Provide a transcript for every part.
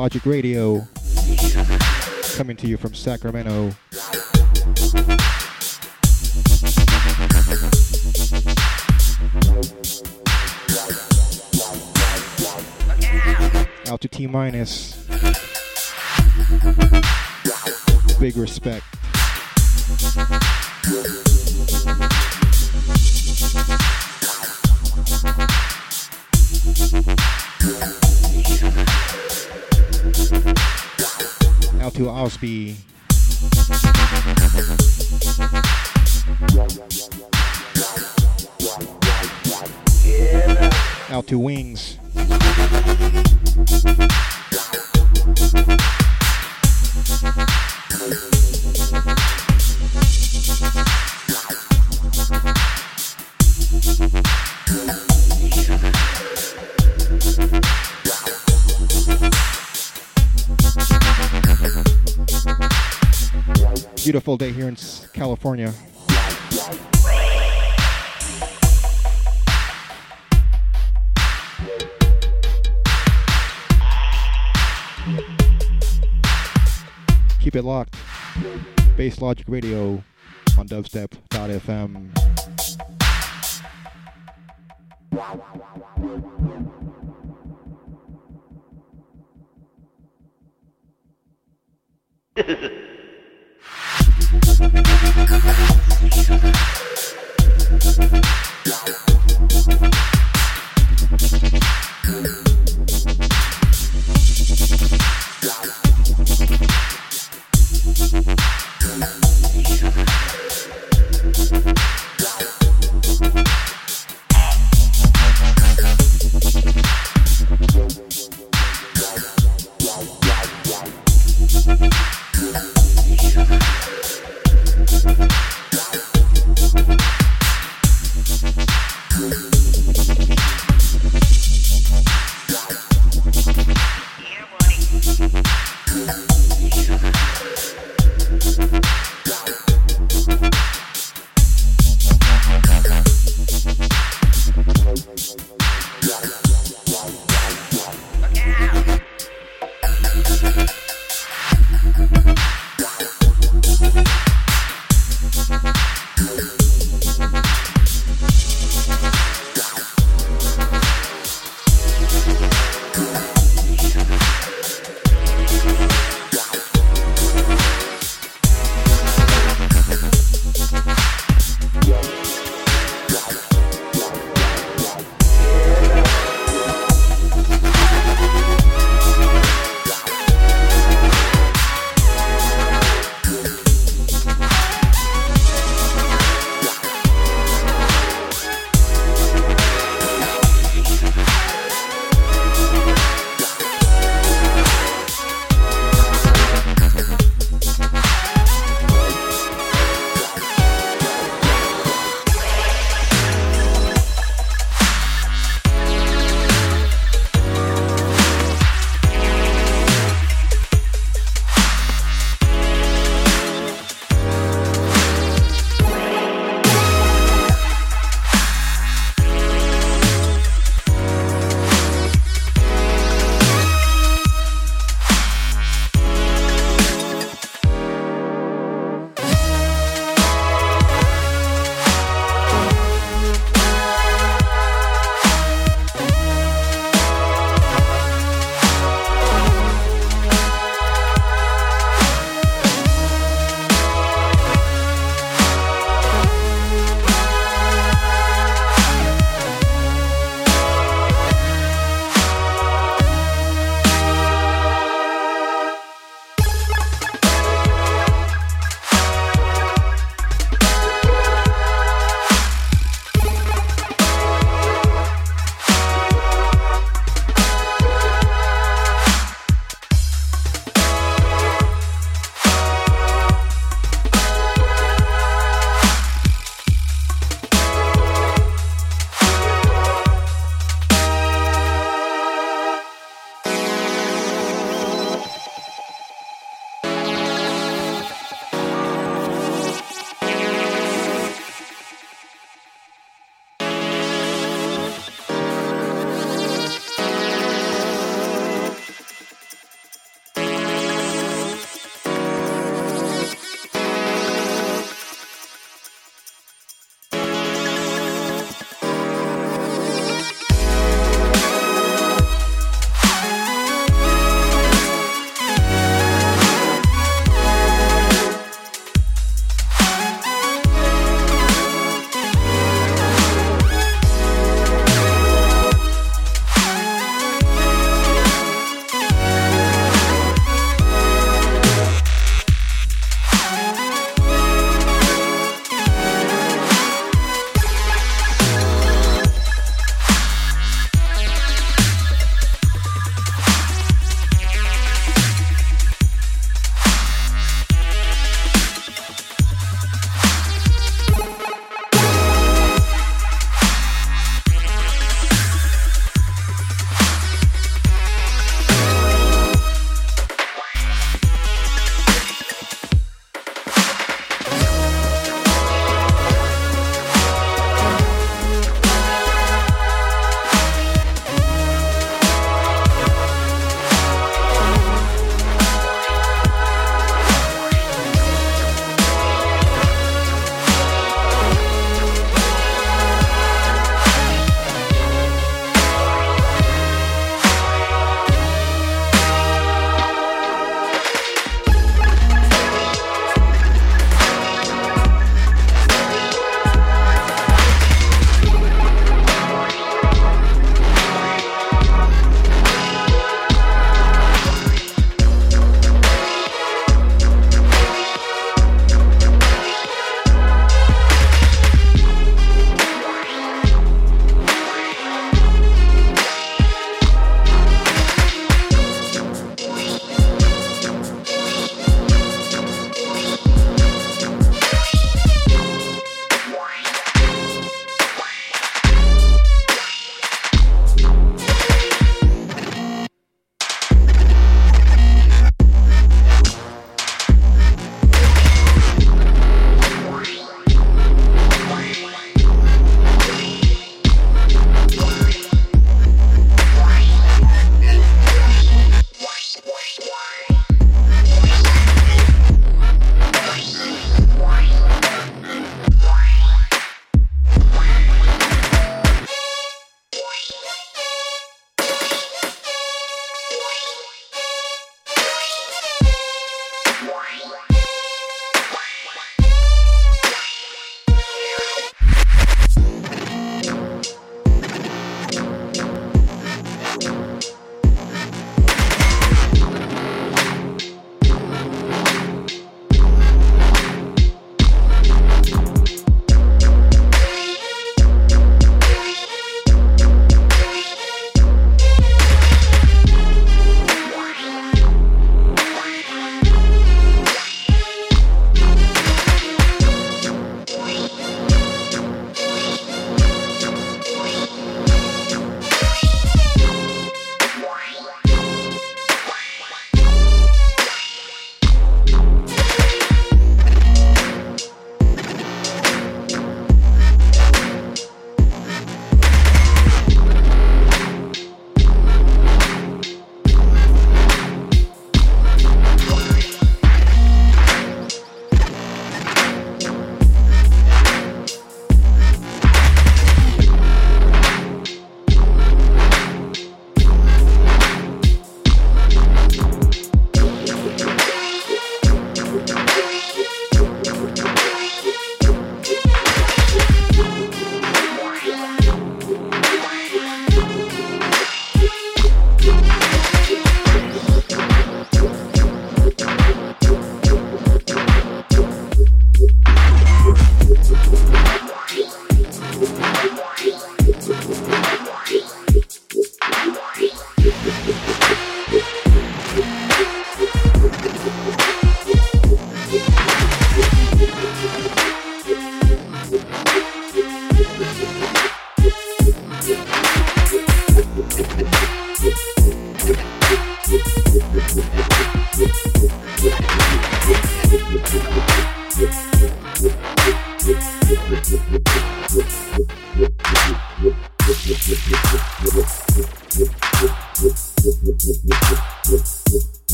Logic Radio coming to you from Sacramento. Out to T minus. Big respect. To Out to Wings. beautiful day here in California. Keep it locked. Bass Logic Radio on dubstep.fm. Hehehe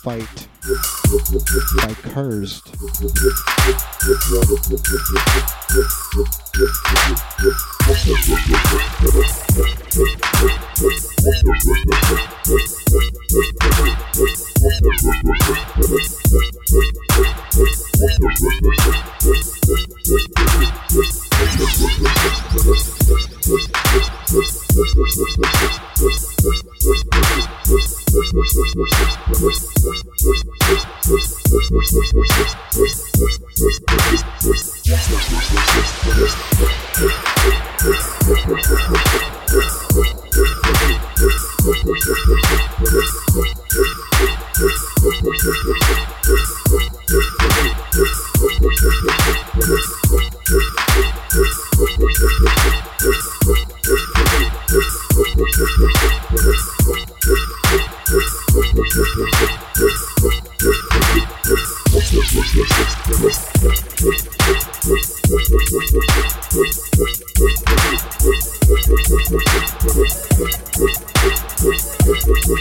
Thank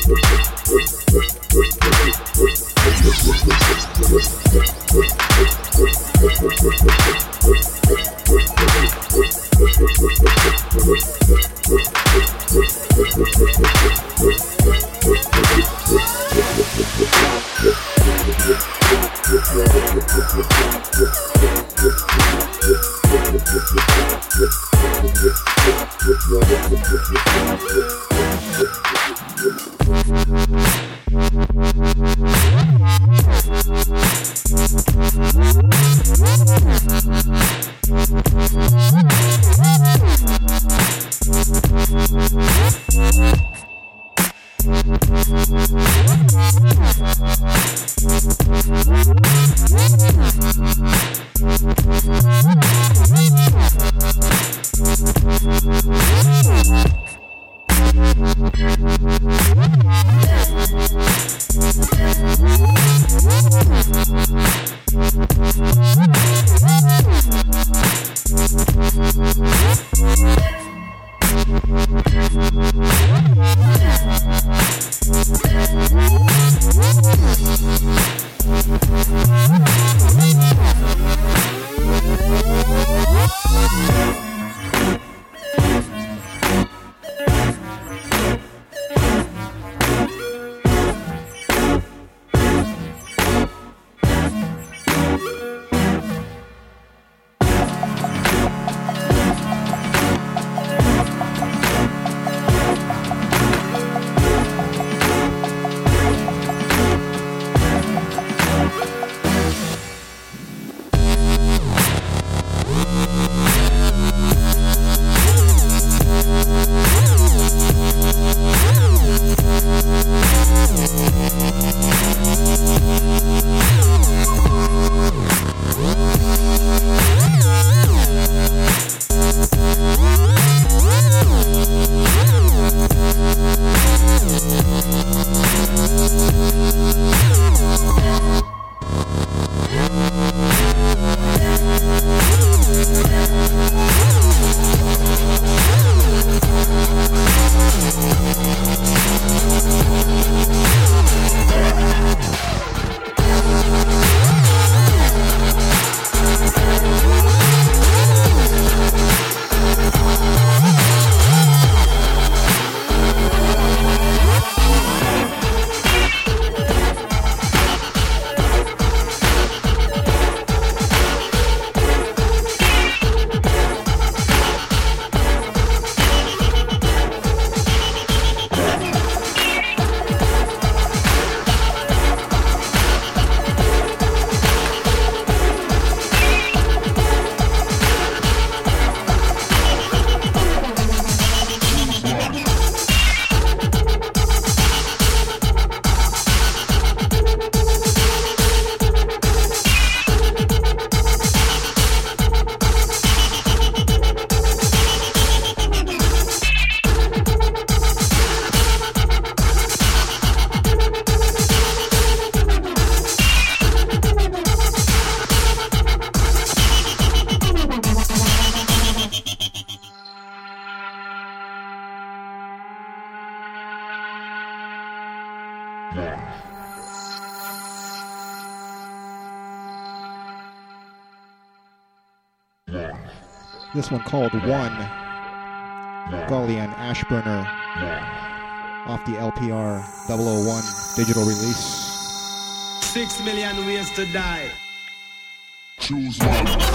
Gracias. This one called One. Gaulian Ashburner off the LPR 001 digital release. Six million ways to die. Choose one.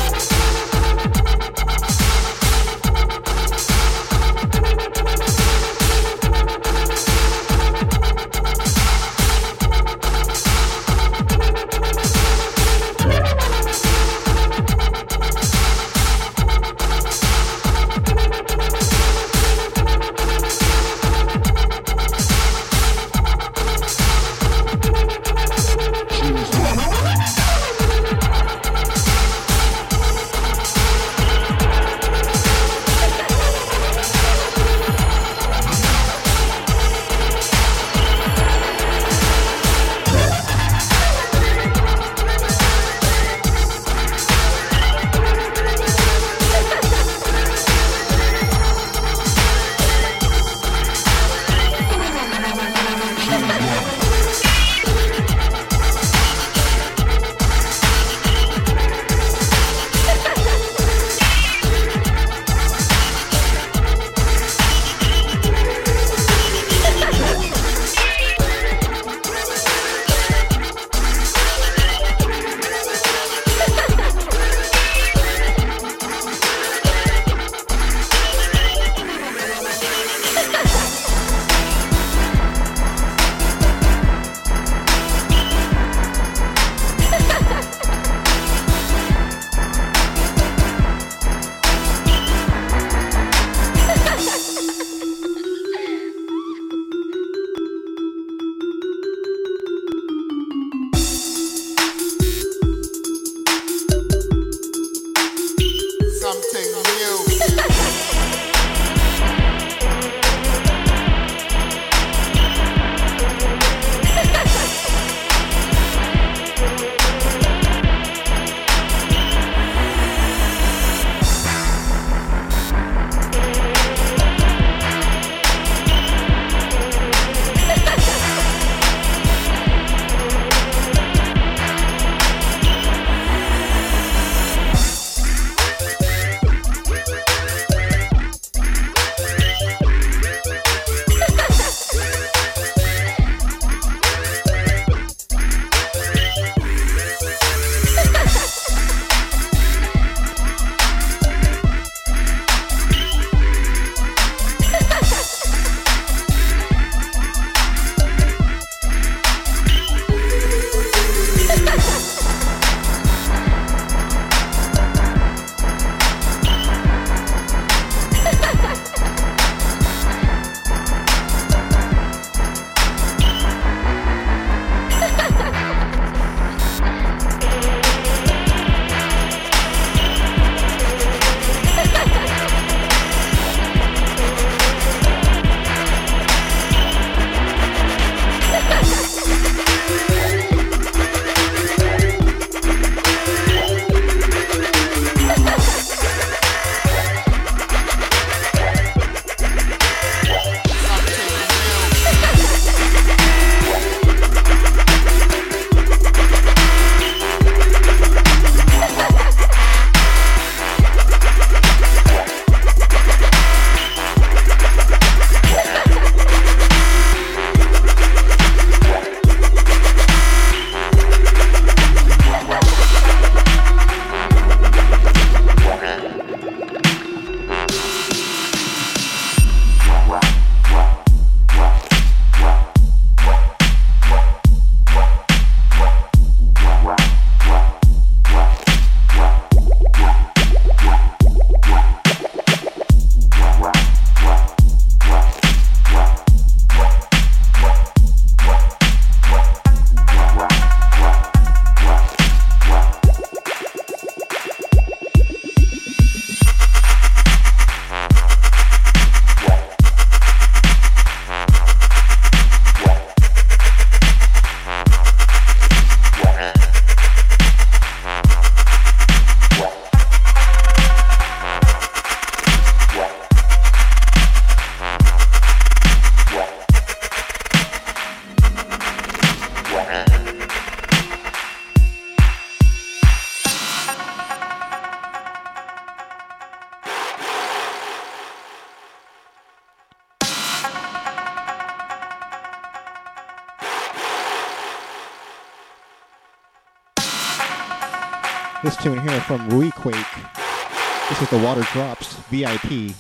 Tune here from Ruiquake. This is the Water Drops VIP.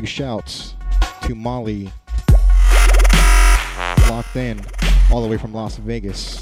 Big shouts to Molly, locked in all the way from Las Vegas.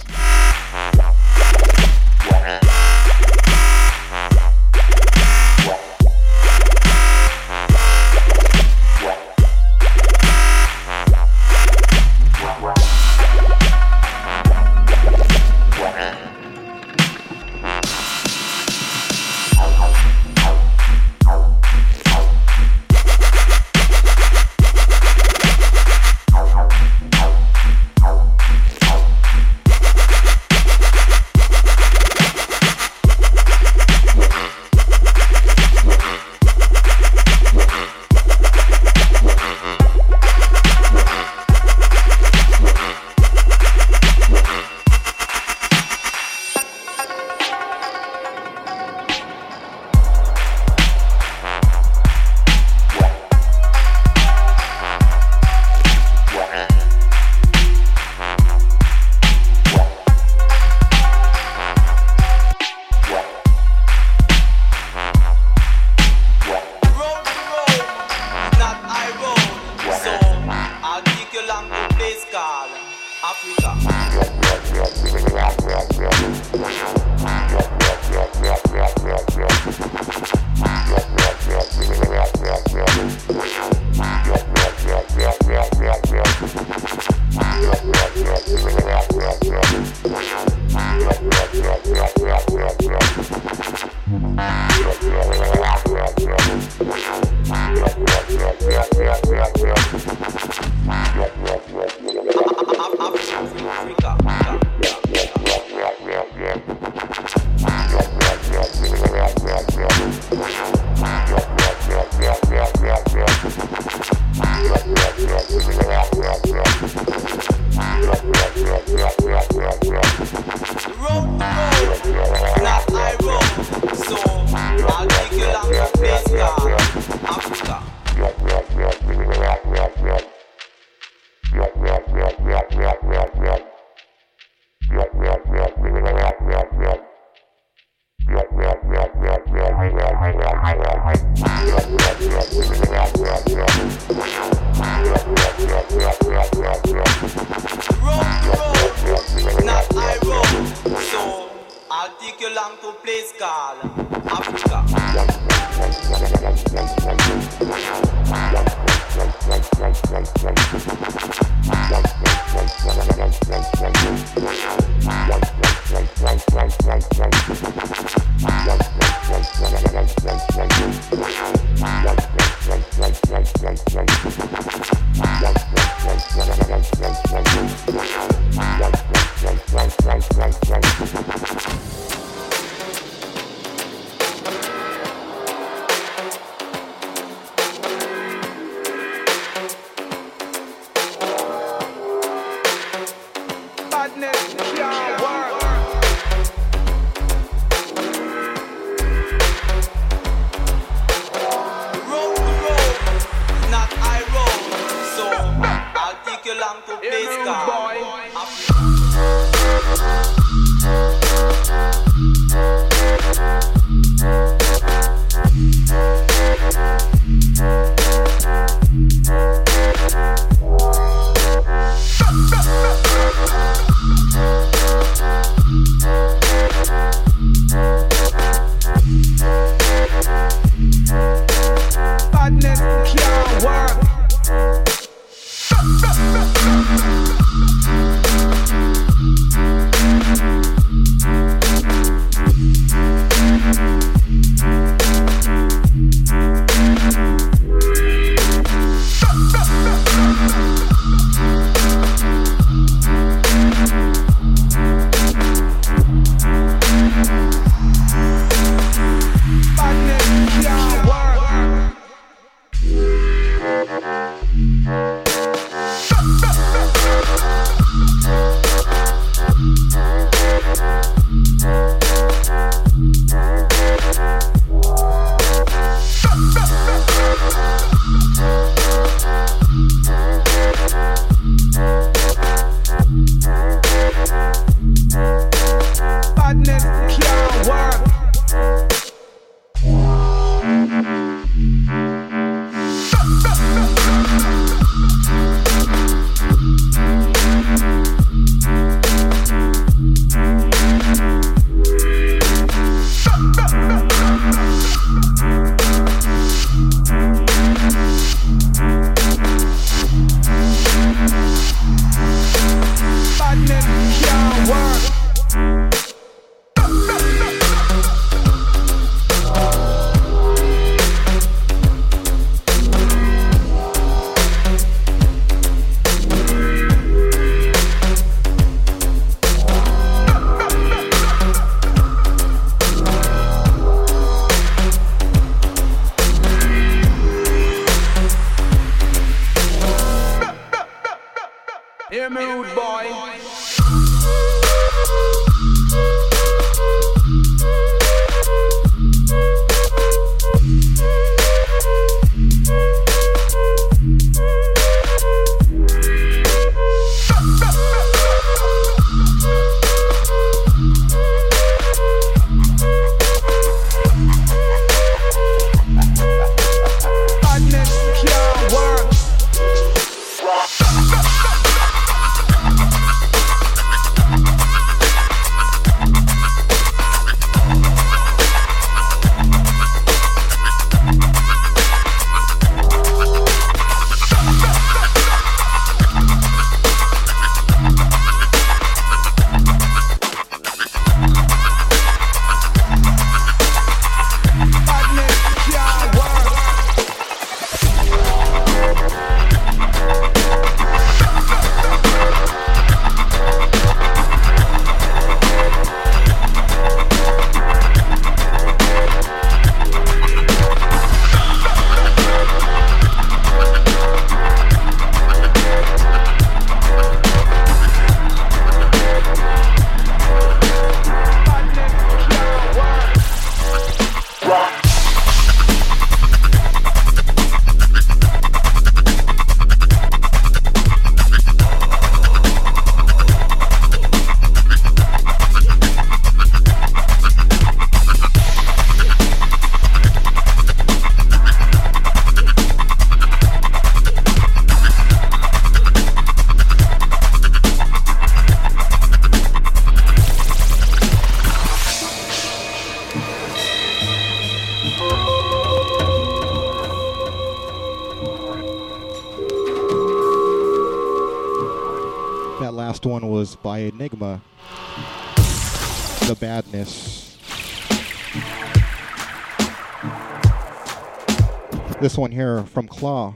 One here from Claw,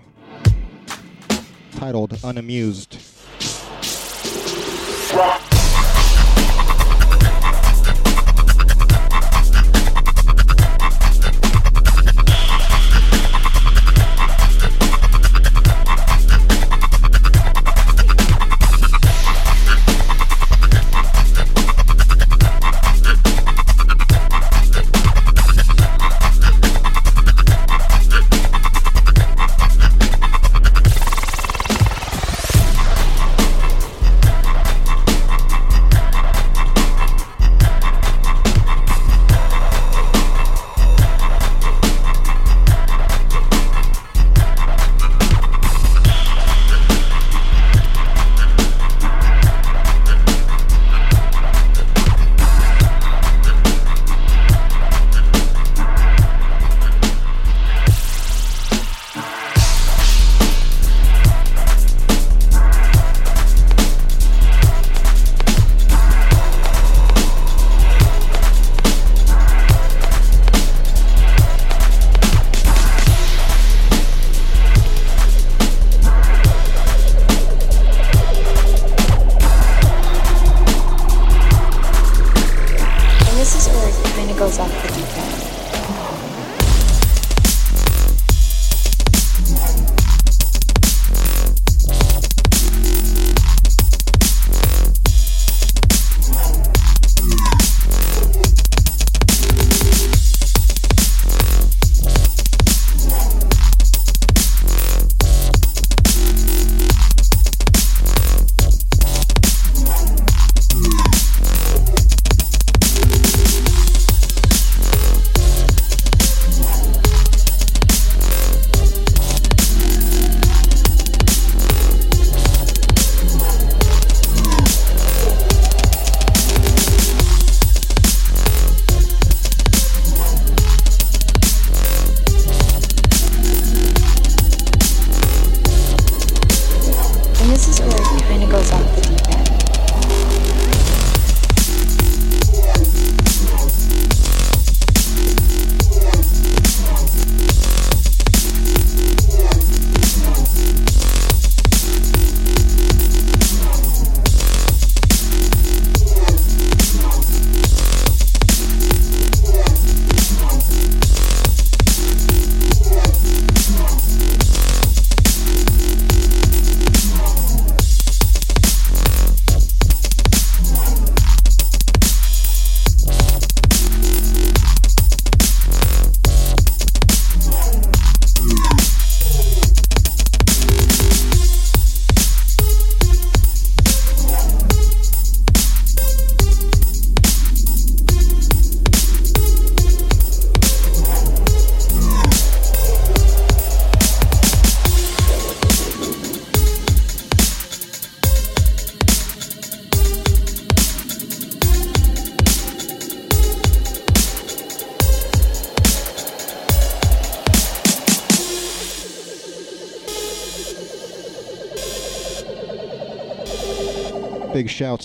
titled Unamused.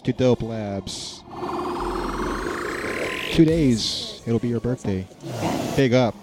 To Dope Labs. Two days, it'll be your birthday. Big up.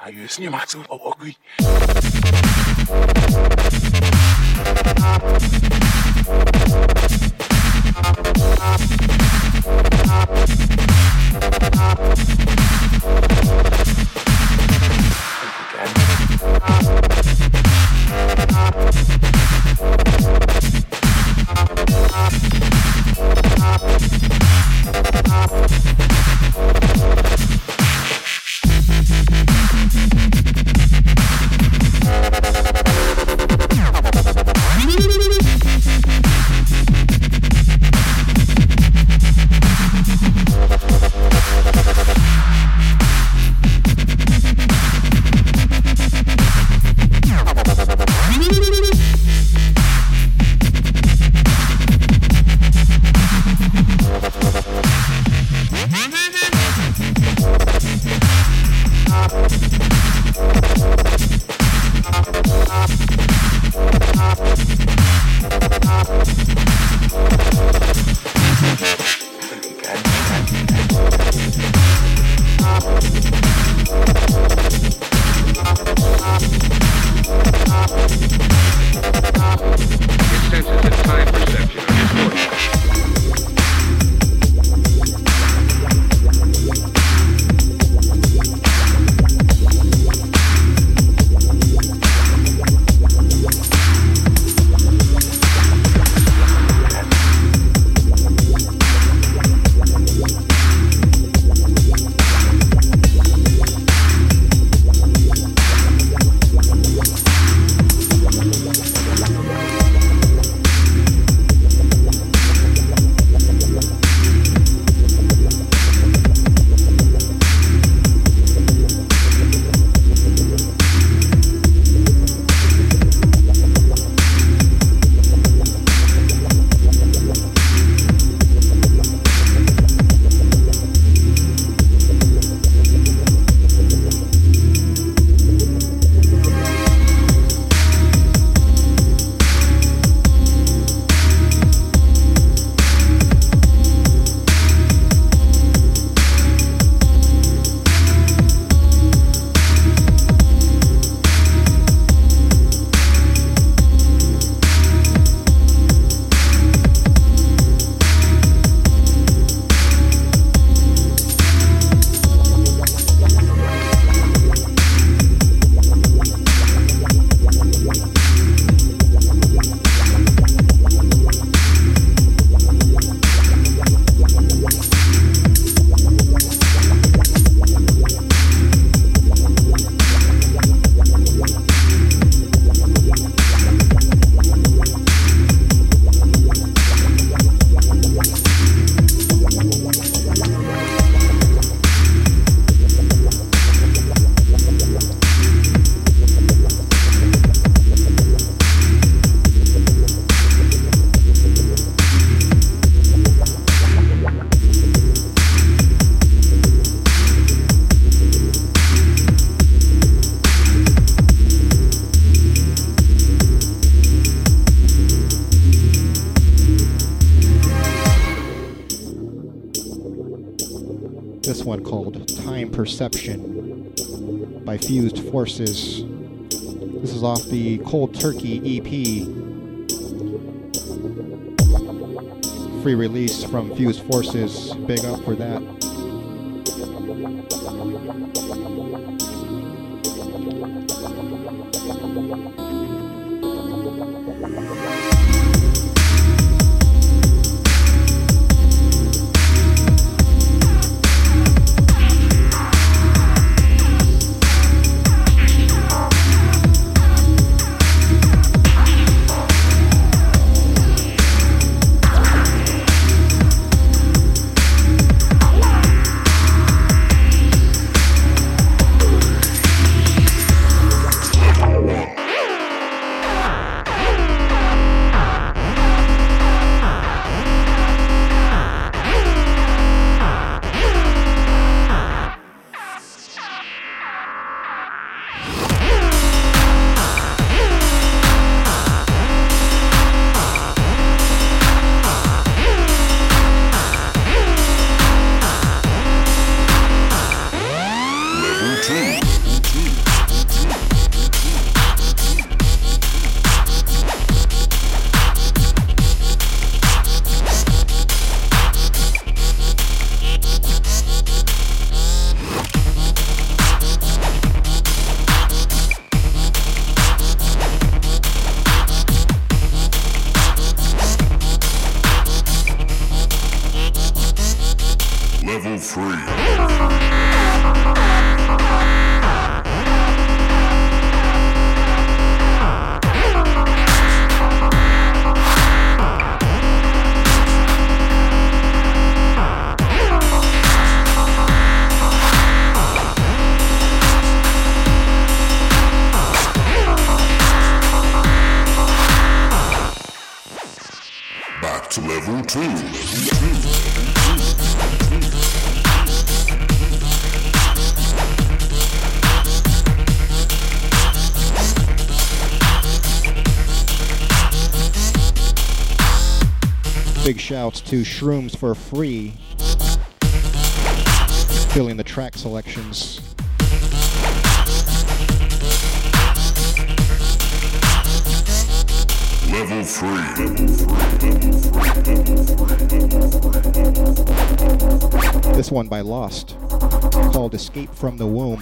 I use new matter of agree. Perception by Fused Forces. This is off the Cold Turkey EP. Free release from Fused Forces. Big up for that. To Shrooms for free, filling the track selections. Level three. This one by Lost, called Escape from the Womb.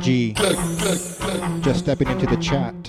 G Just stepping into the chat.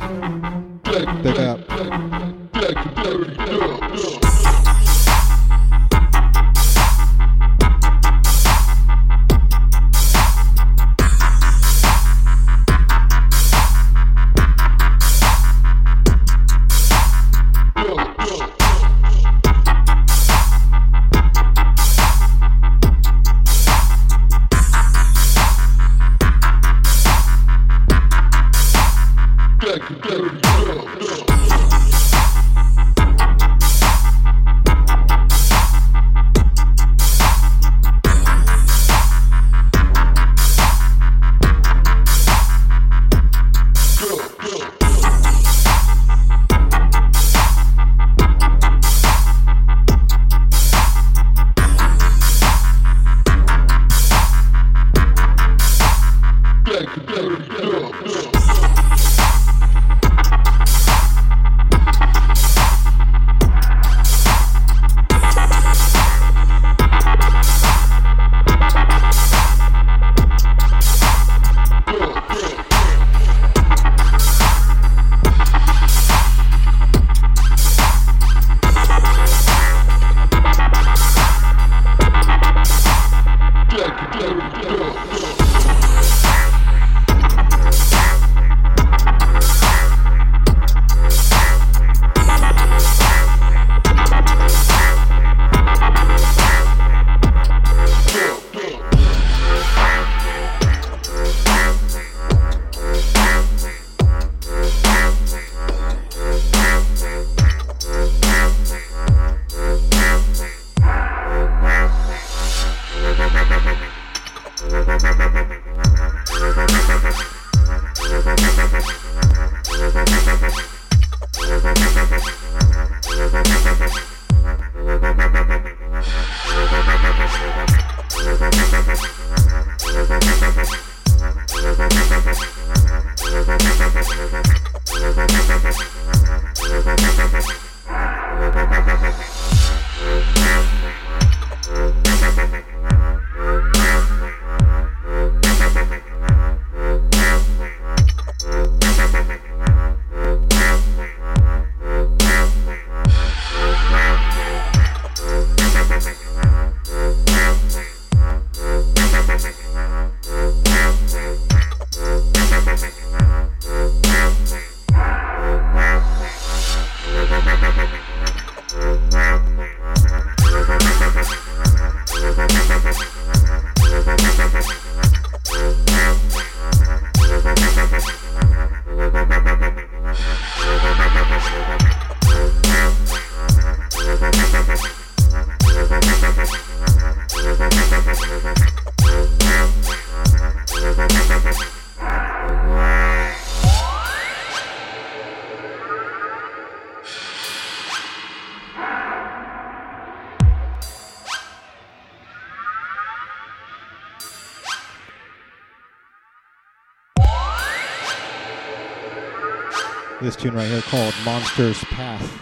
This tune right here called Monster's Path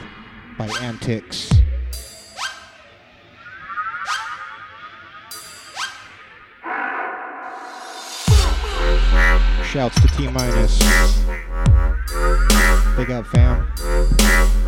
by Antics. Shouts to T minus. Big up, fam.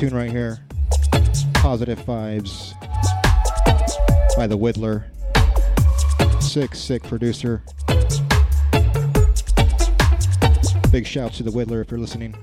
Tune right here. Positive Vibes by the Whittler. Sick, sick producer. Big shout to the Whittler if you're listening.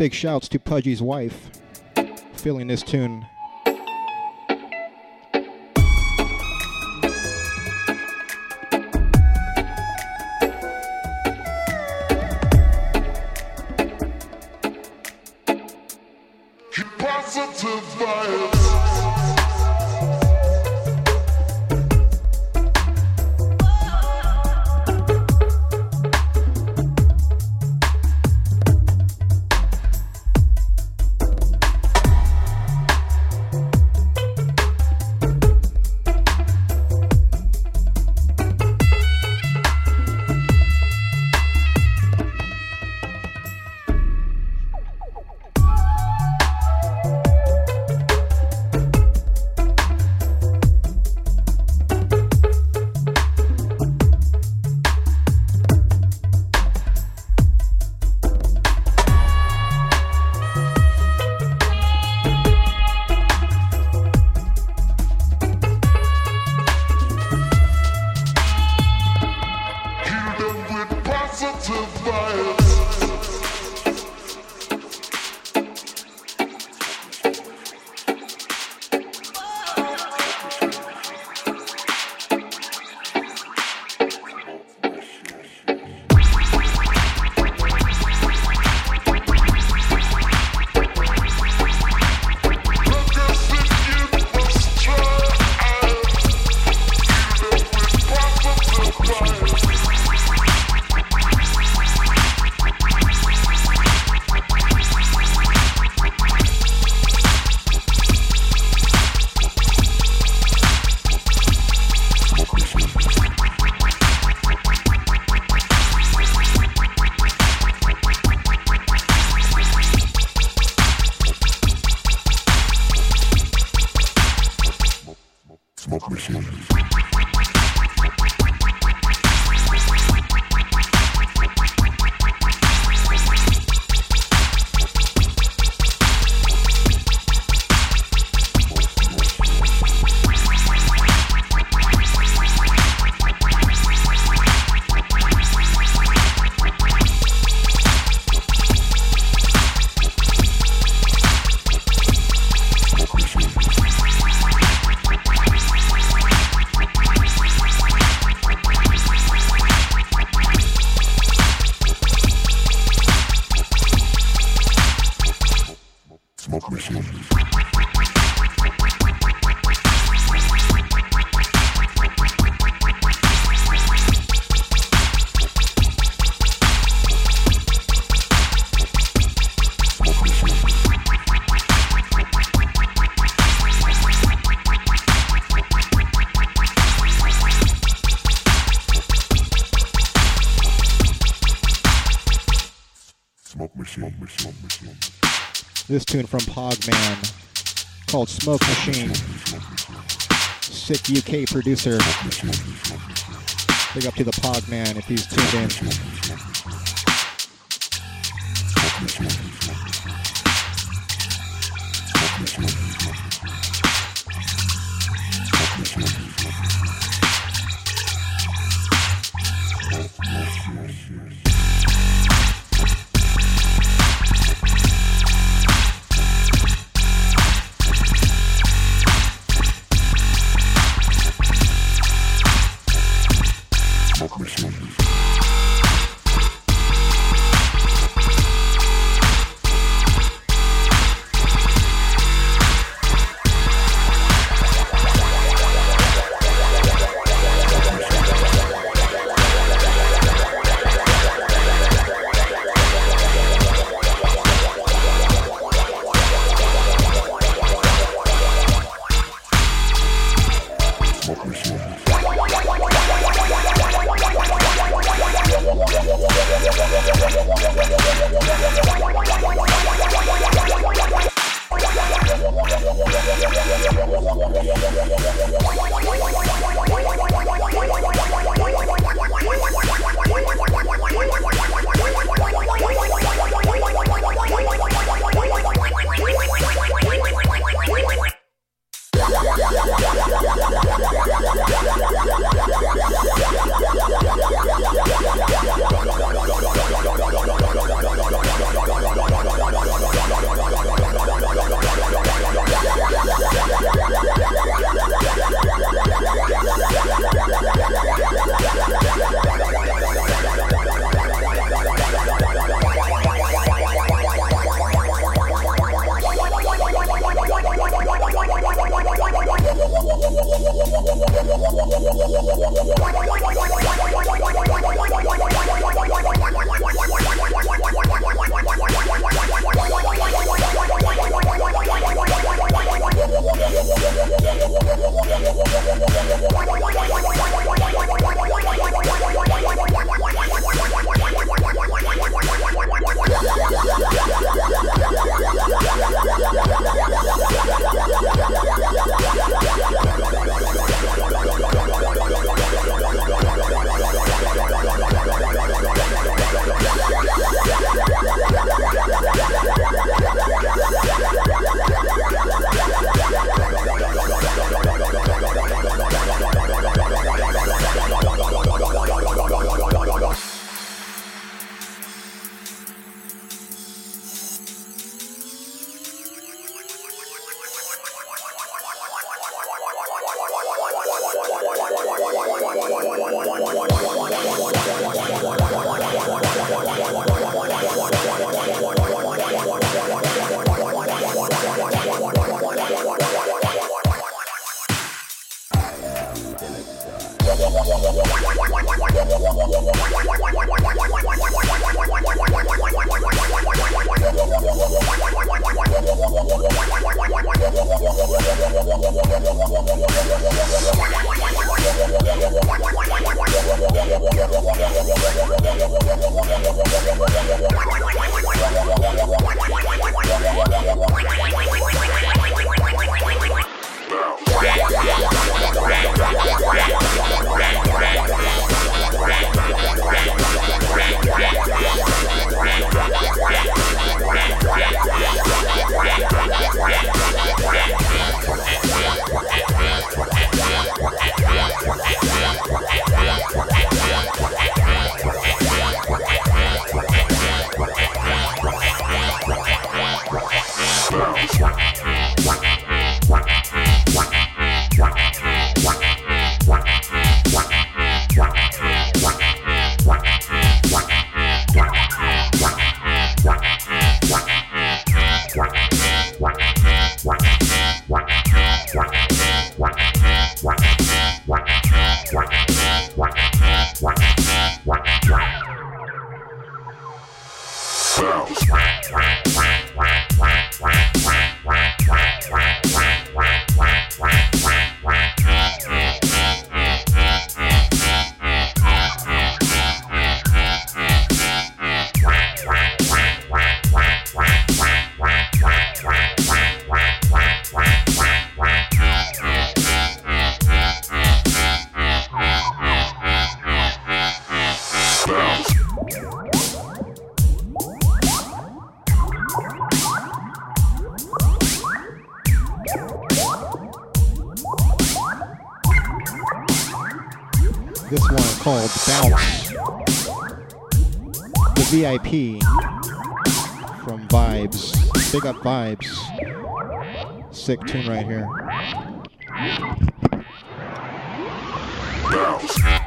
Big shouts to Pudgy's wife, filling this tune. This tune from Pogman called Smoke Machine. Sick UK producer. Big up to the Pogman if he's tuned in. VIP from Vibes. Big up Vibes. Sick tune right here. know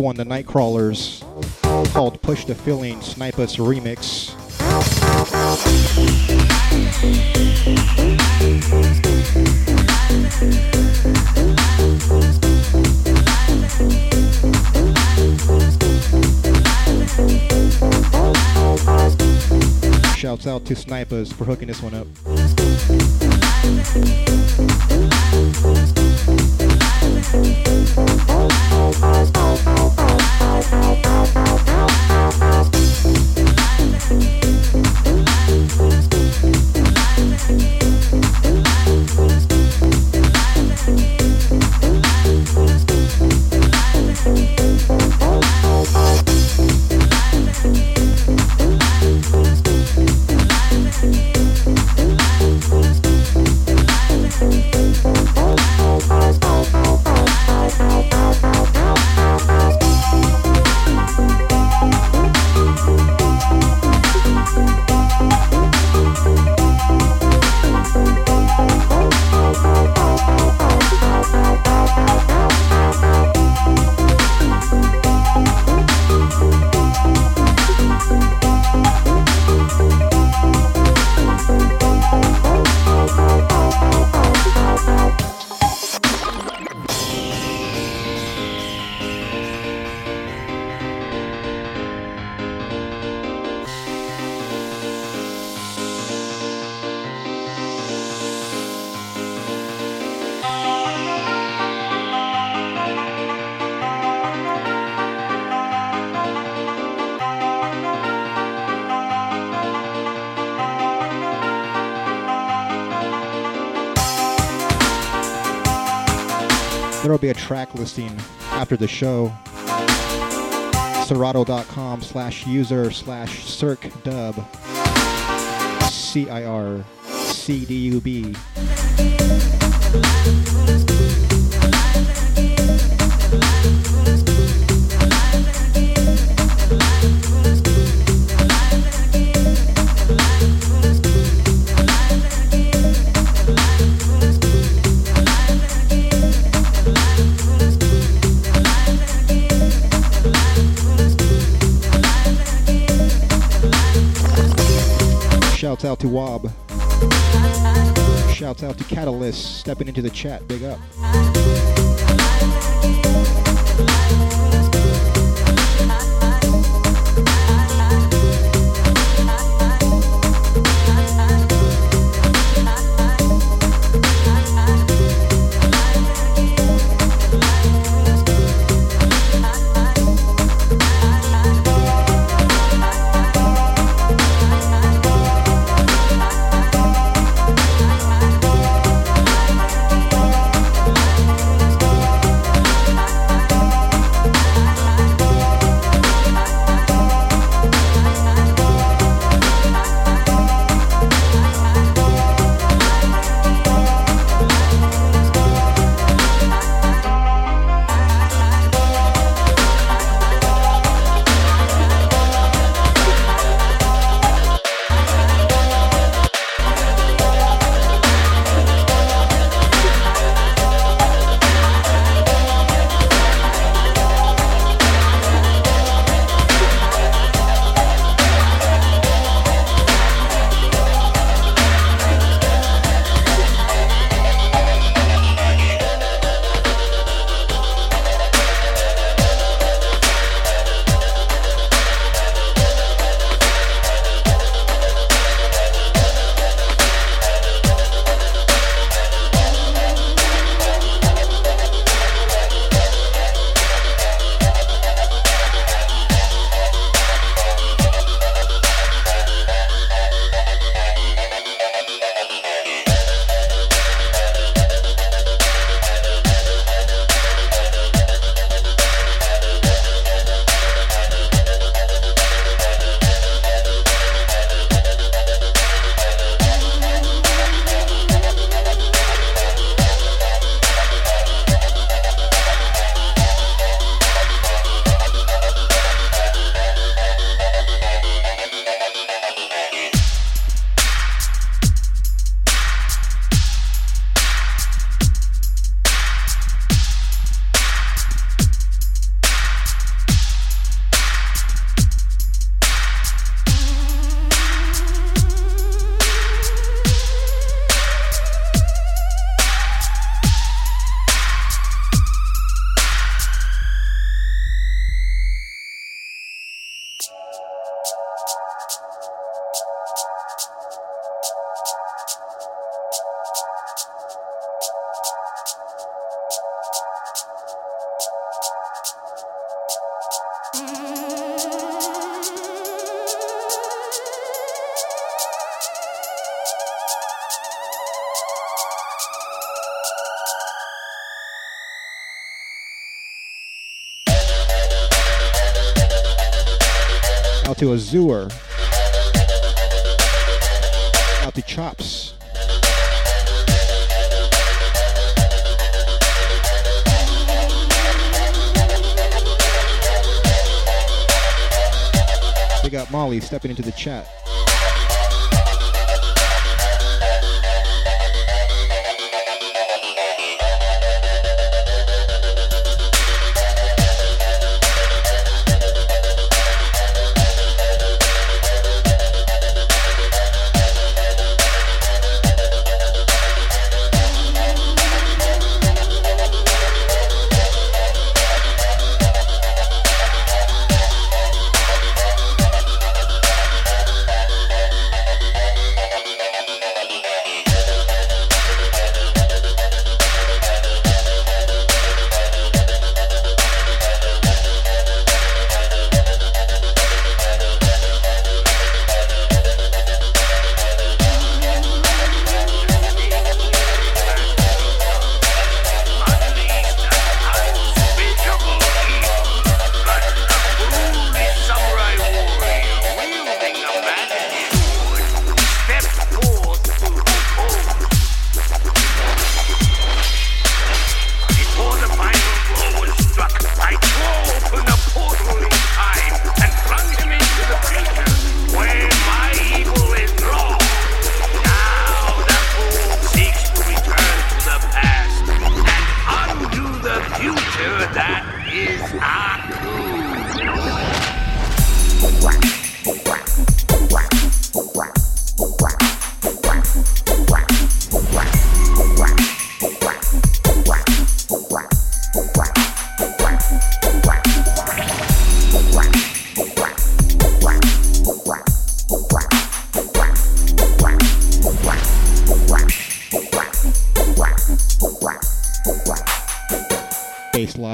one, the Nightcrawlers, called Push the Feeling Snipe Us Remix. Shouts out to Snipers for hooking this one up. Track listing after the show. Serato.com slash user slash circdub. C I R C D U B. To Shouts out to Catalyst stepping into the chat. Big up. Out Azure. Out to Chops. We got Molly stepping into the chat.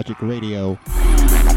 Super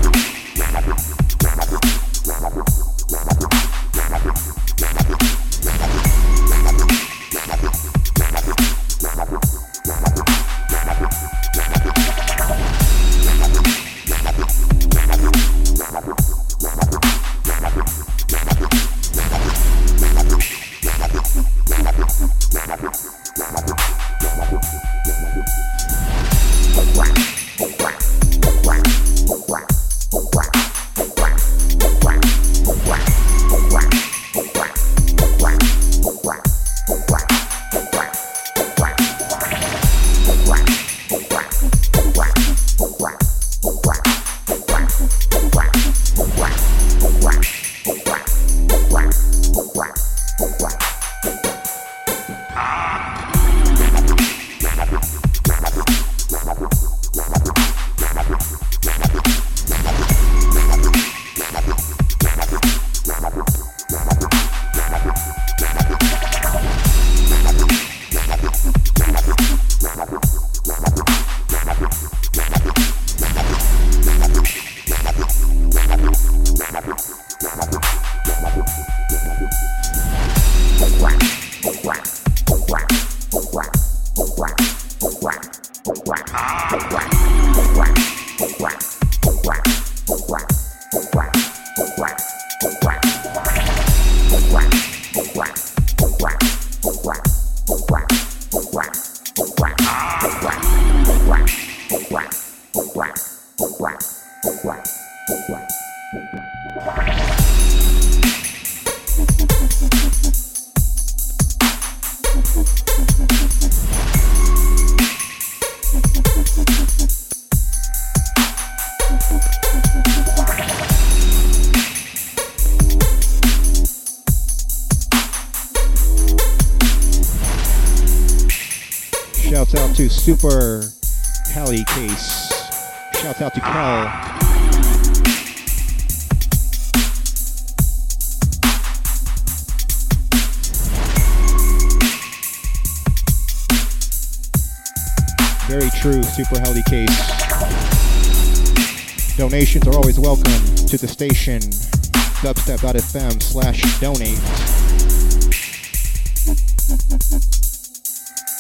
to the station dubstep.fm slash donate.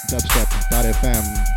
Dubstep.fm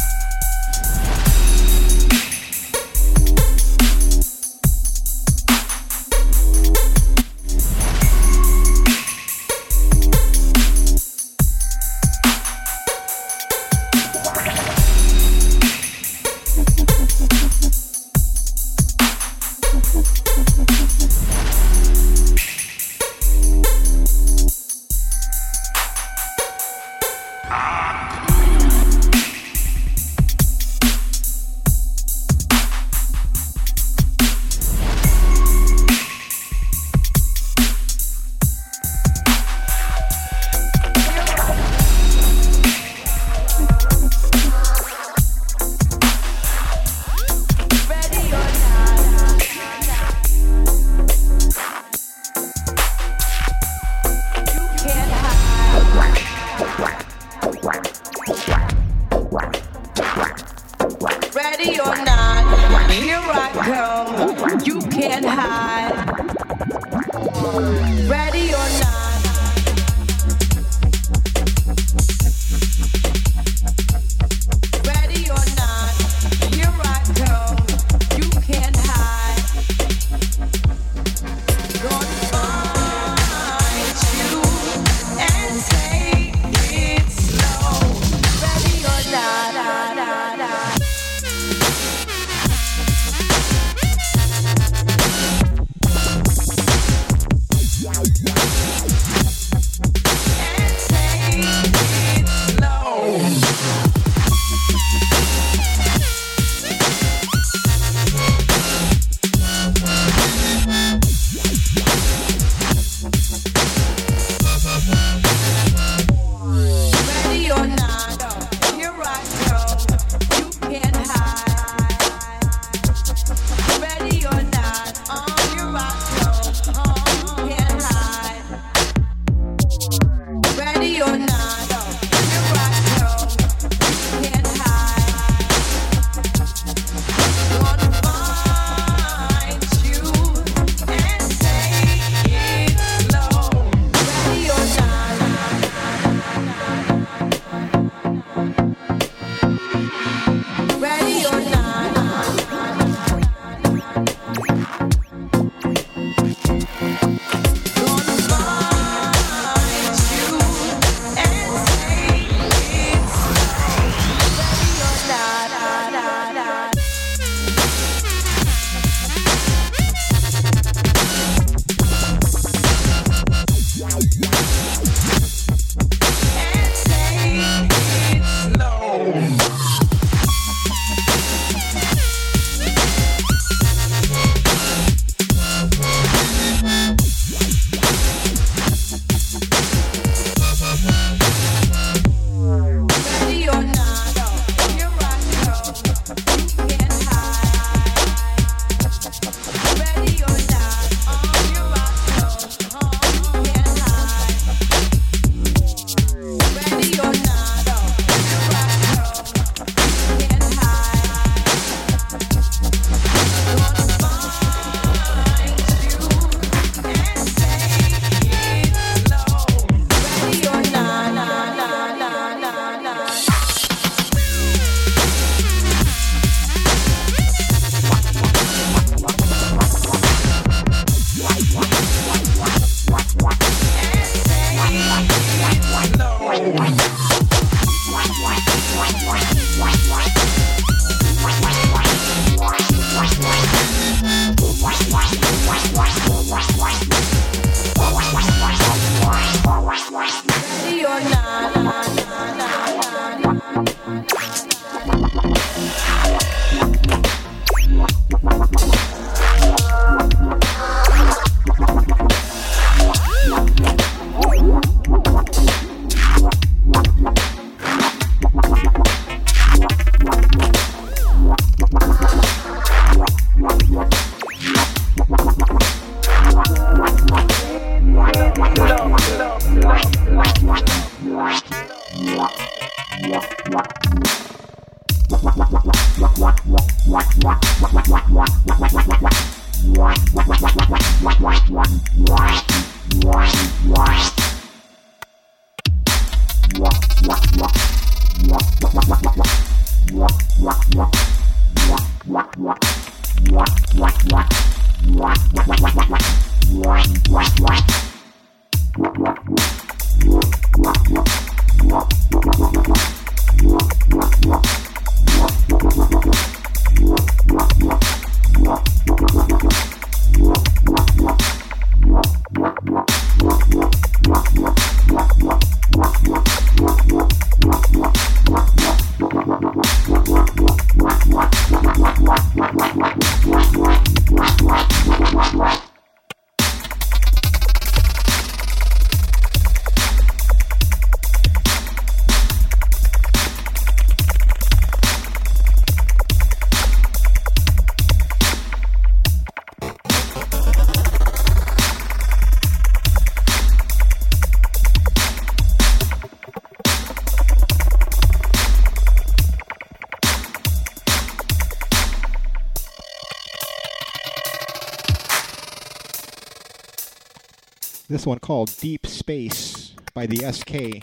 This one called Deep Space by the SK.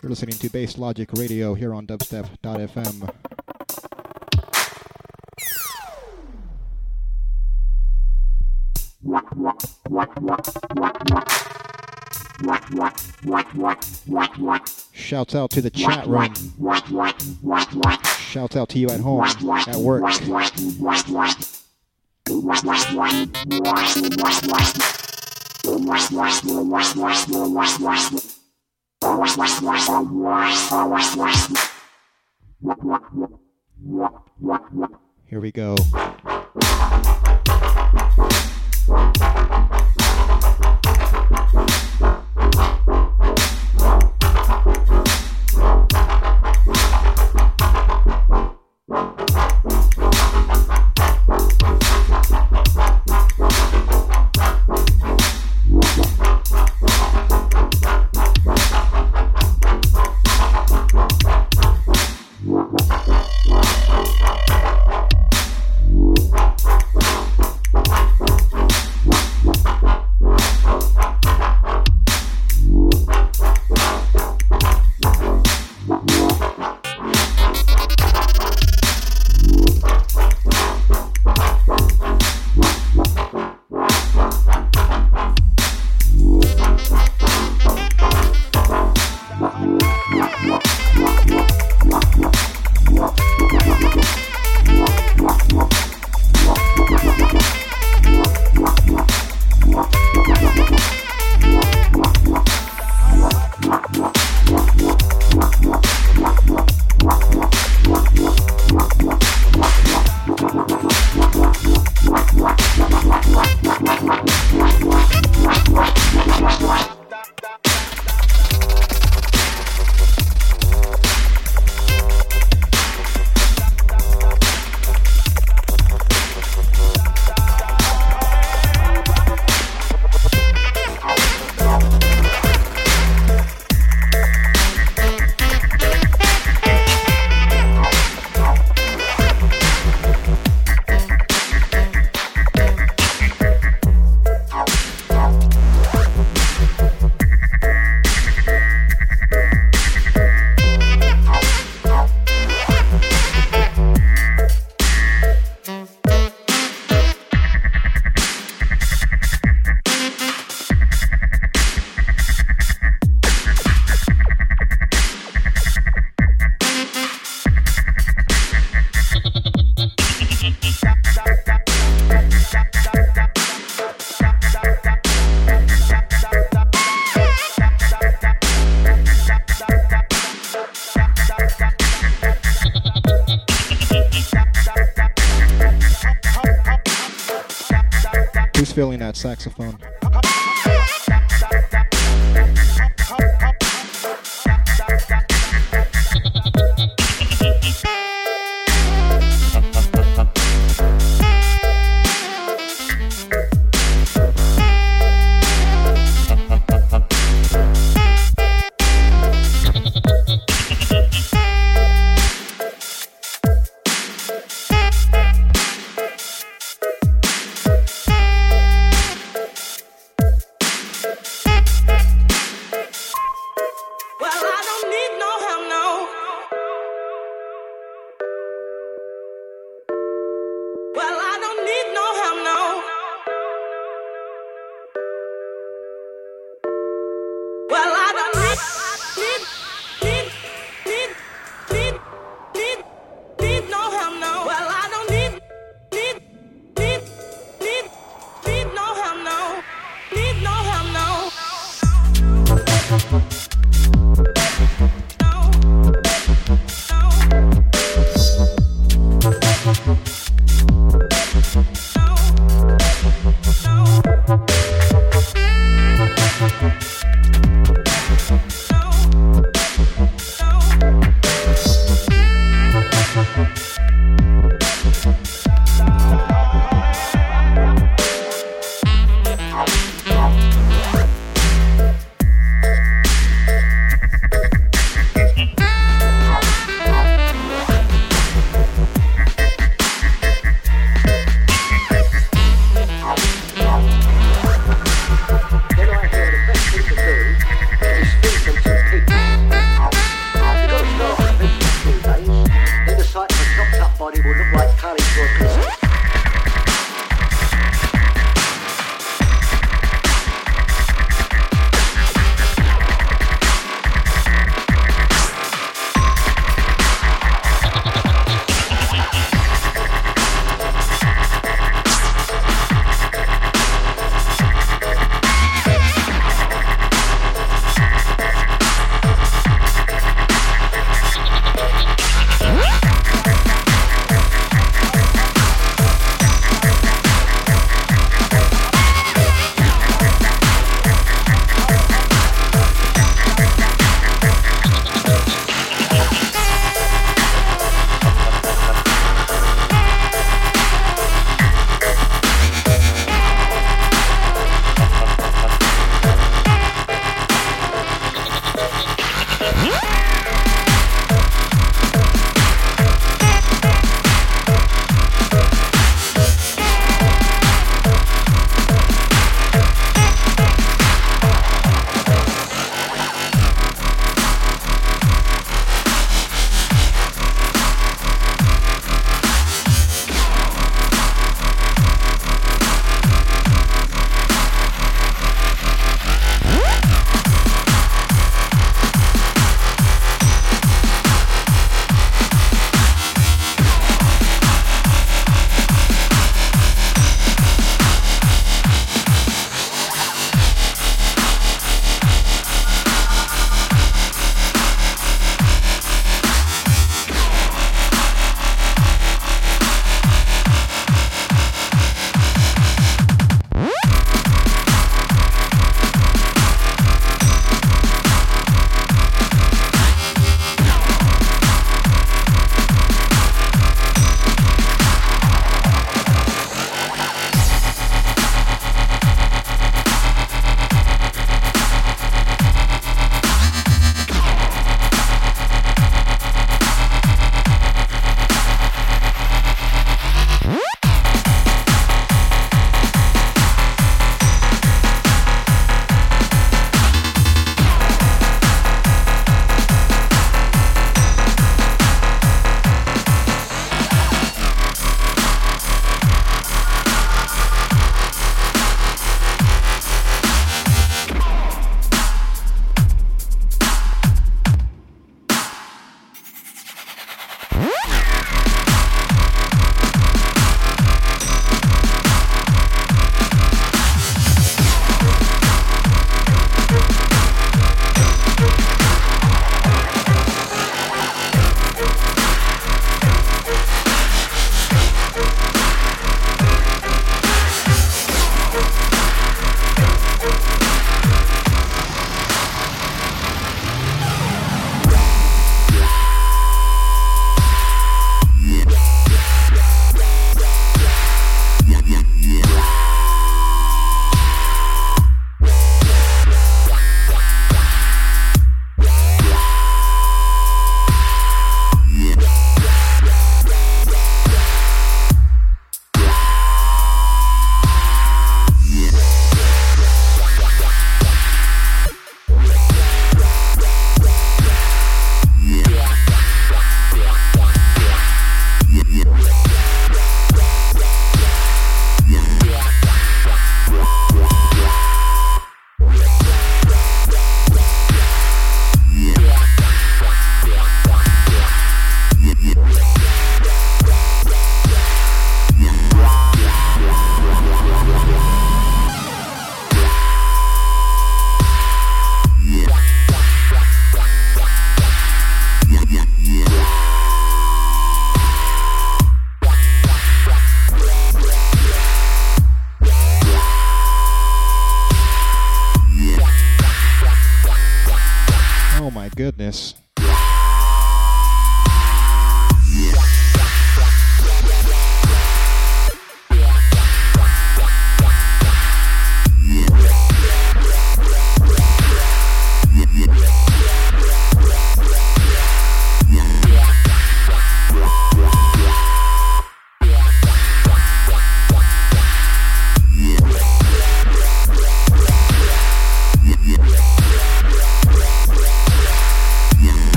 You're listening to Bass Logic Radio here on dubstep.fm. Shouts out to the chat room. Shouts out to you at home, at work. Here we go. Saxophone.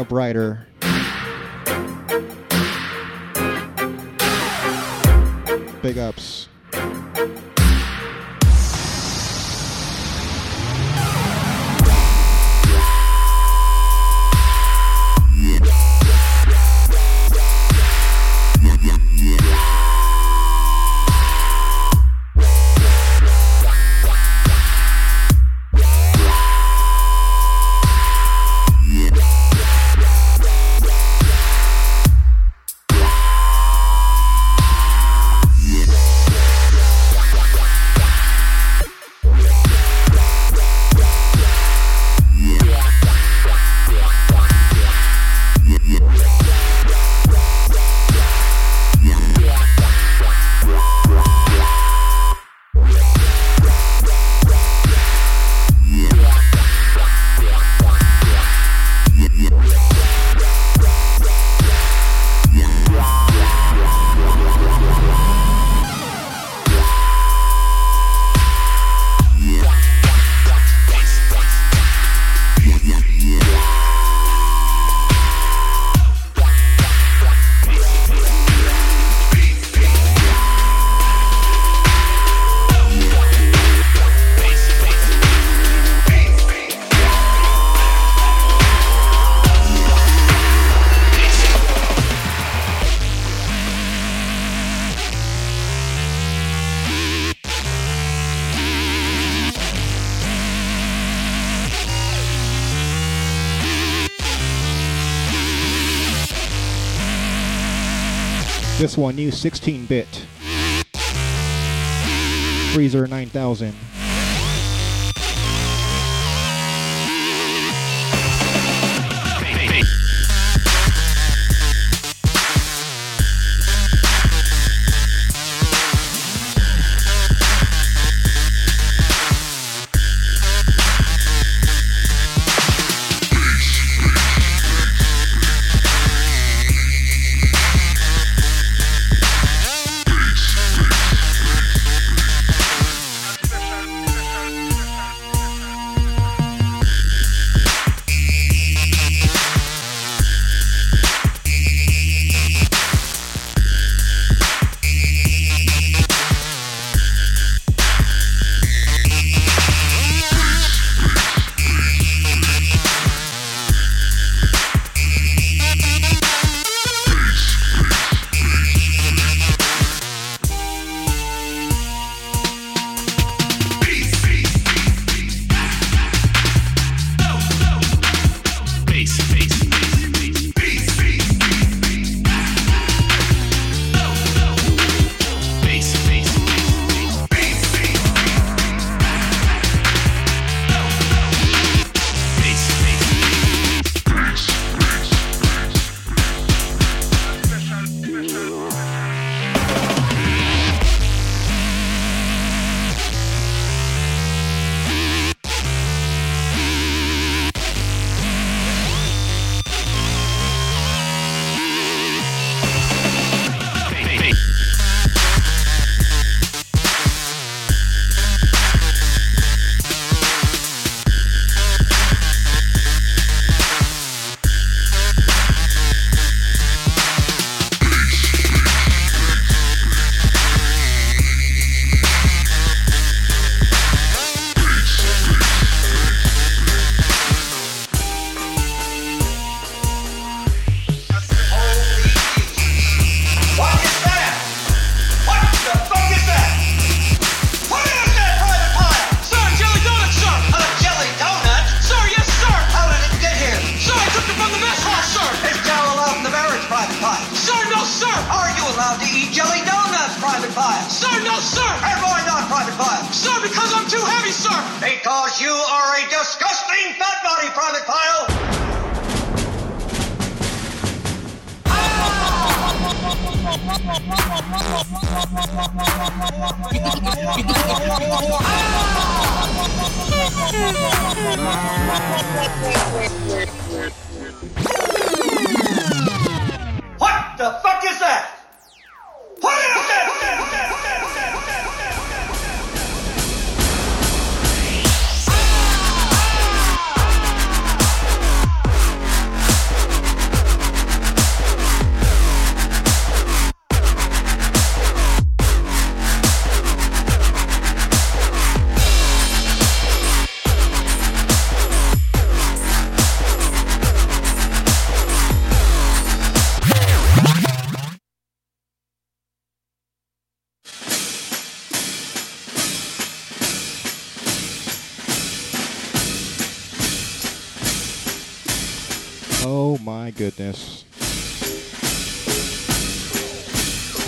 Out one, new 16 bit. Freezer 9000.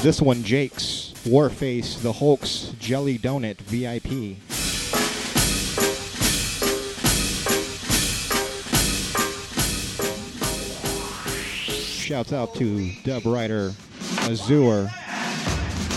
This one, Jake's Warface, the Hulk's Jelly Donut VIP. Shouts out to Dub Rider Azure.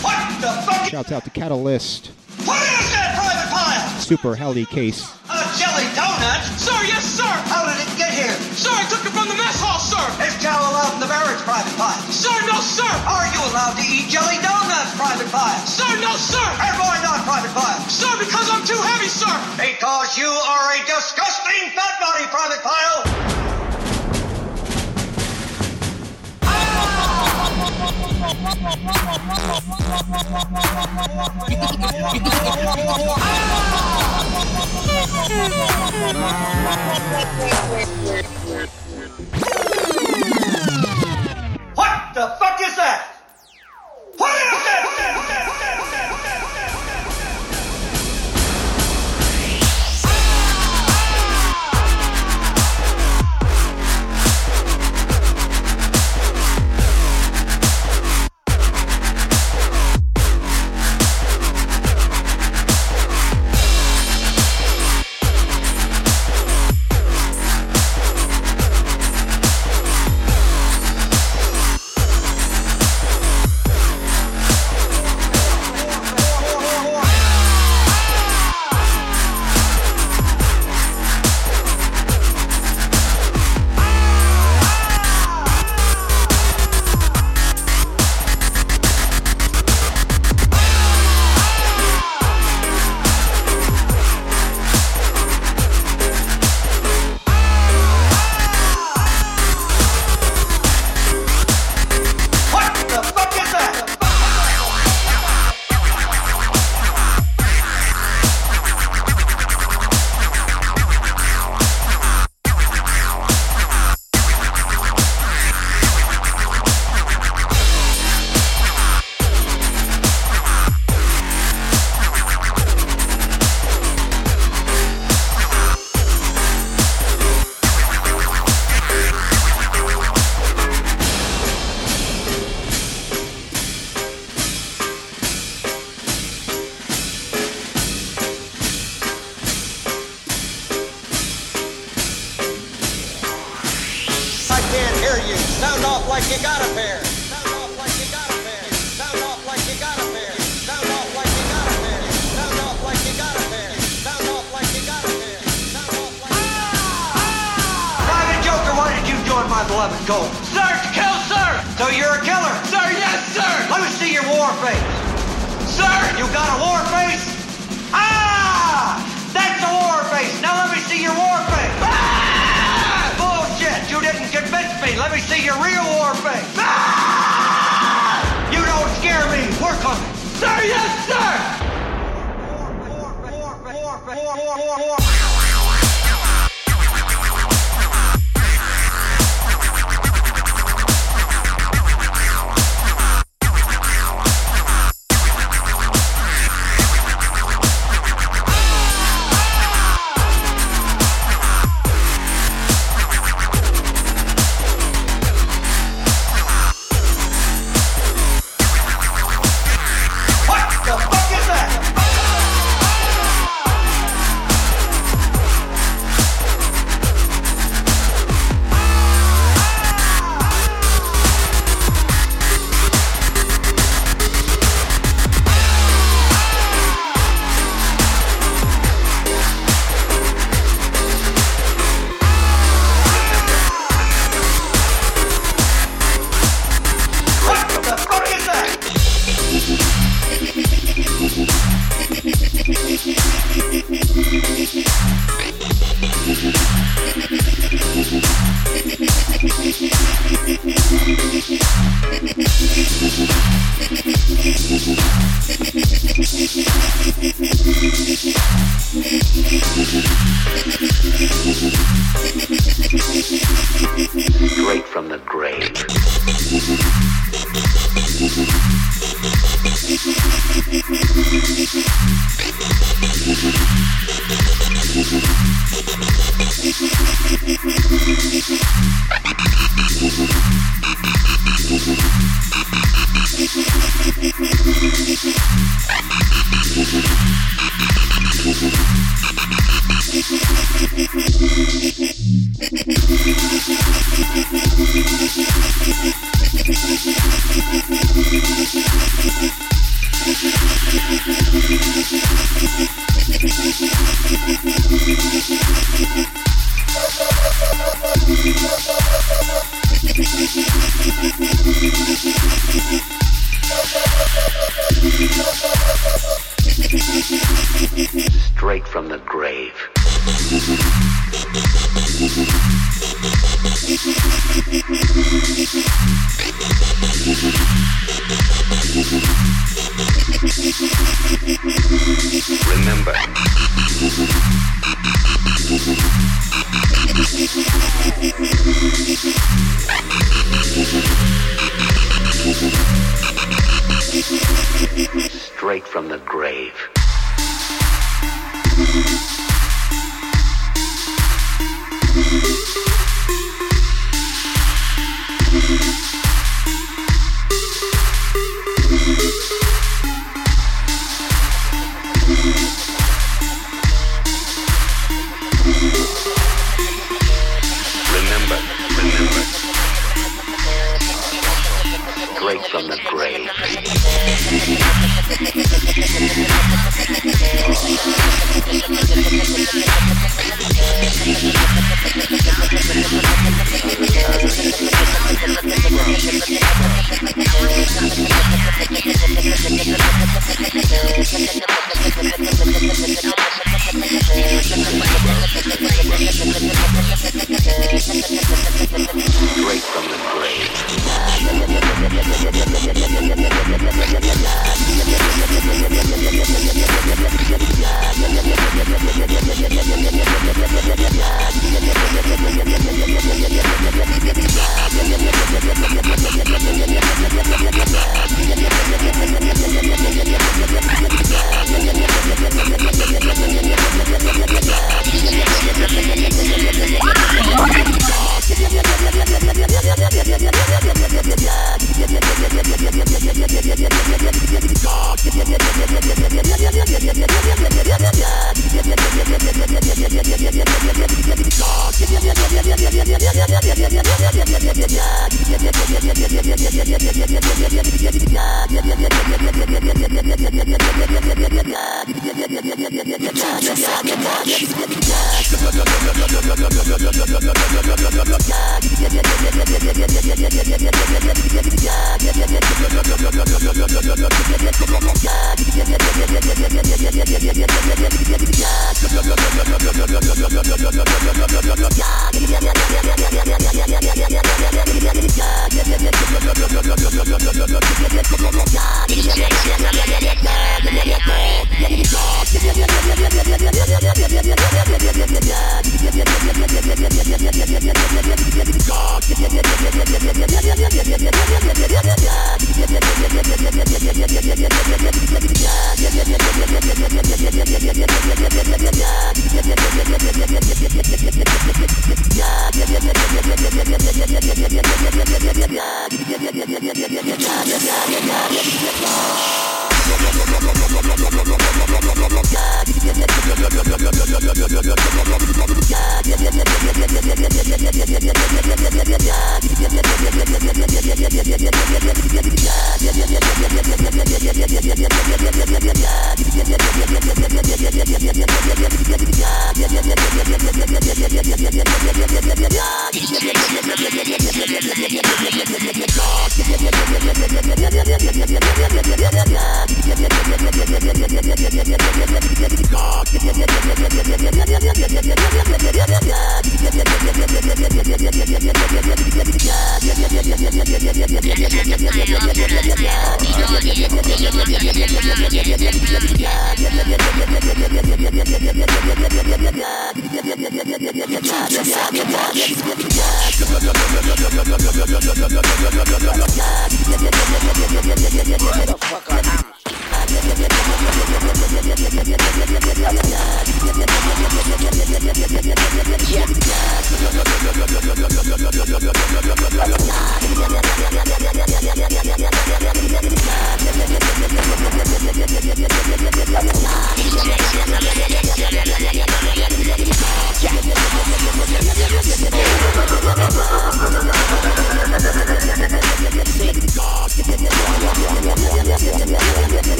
What the fuck? Shouts out to Catalyst, What is that, Private Pile? Super Heli Case. A jelly donut? Sir, yes, sir. How did it get here? Sir, I took it from the mess hall, sir. Is chow allowed in the barracks, Private Pile? Sir, no, sir. Are you allowed to eat jelly donuts, Private Pile? Sir, no, sir. And why not, Private Pile? Sir, because I'm too heavy, sir. Because you are a disgusting fat body, Private Pile. What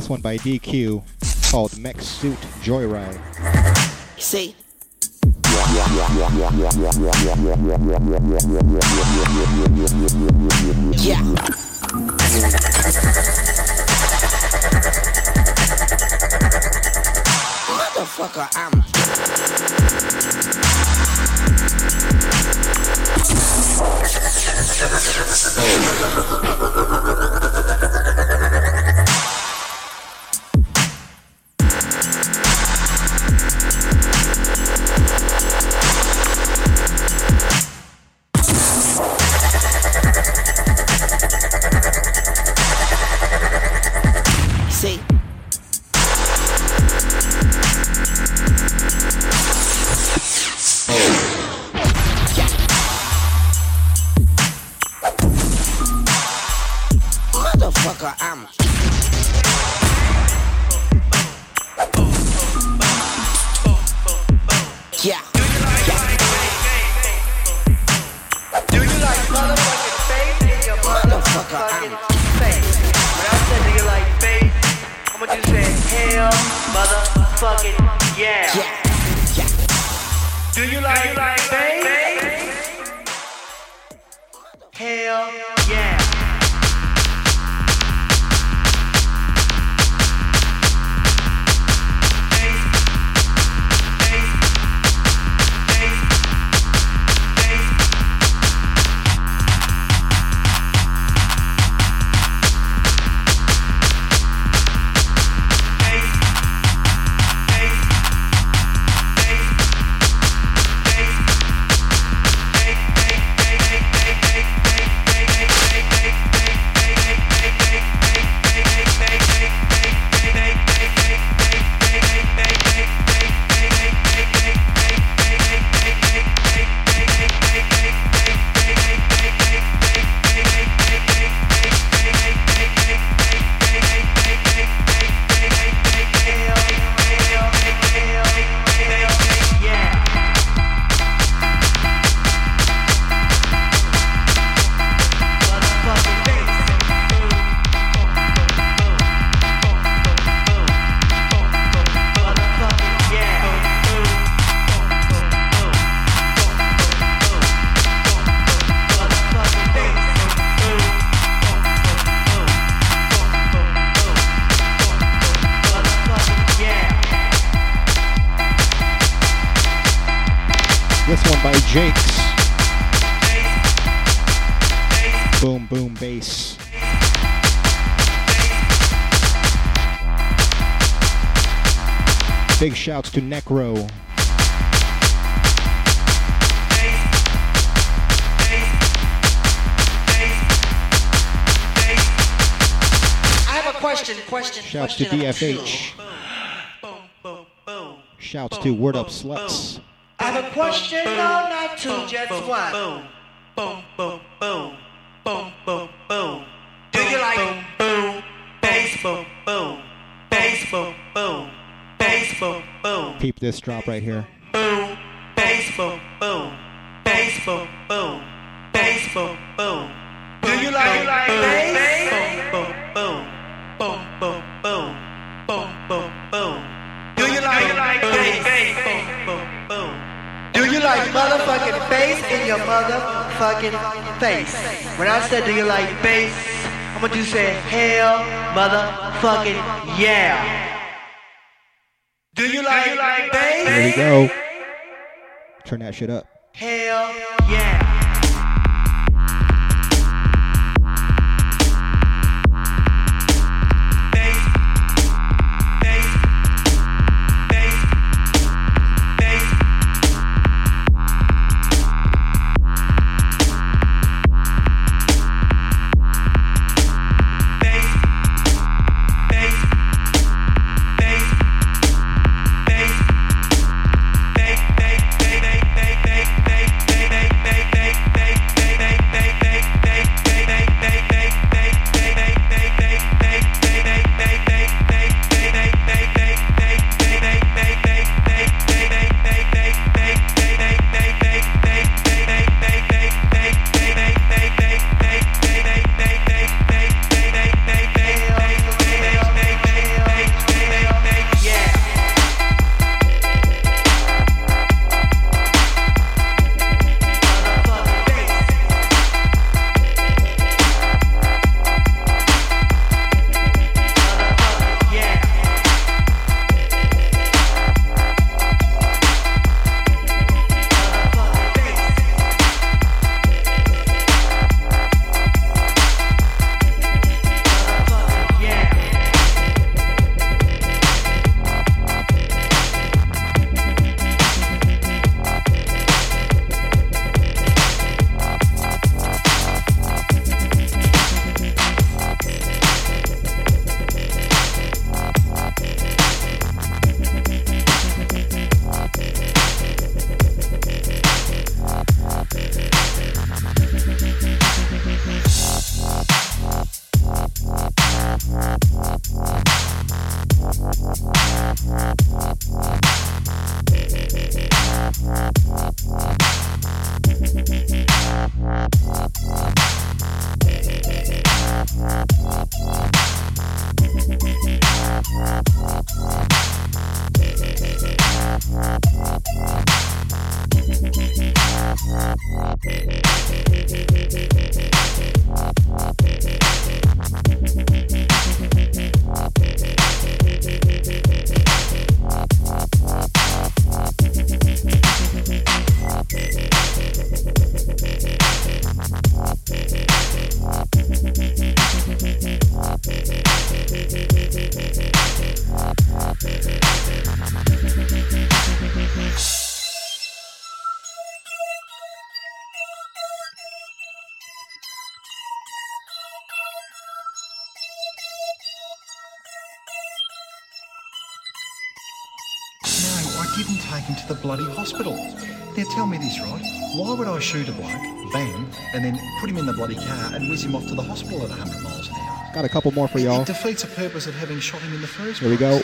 This one by DQ called Mech Suit Joyride. See? Yeah. Motherfucker, I'm. shouts to Necro. I have a question, question, Shouts to question. DFH. Shouts to Word Up Sluts. I have a question, no, not two, just one. this drop right here. Boom, baseball, boom, baseball, boom, baseball, boom. Do you like, like baseball? Boom, boom, boom, boom, boom, boom, boom. Do you like, you like baseball? Boom, boom. Do you like motherfucking bass in your motherfucking face? When I said, do you like bass? I'm gonna do say, hell, motherfucking yeah. Oh. Turn that shit up. I shoot a bloke, bang, and then put him in the bloody car and whiz him off to the hospital at 100 miles an hour? Got a couple more for y'all. It defeats the purpose of having shot him in the first place. Here we go.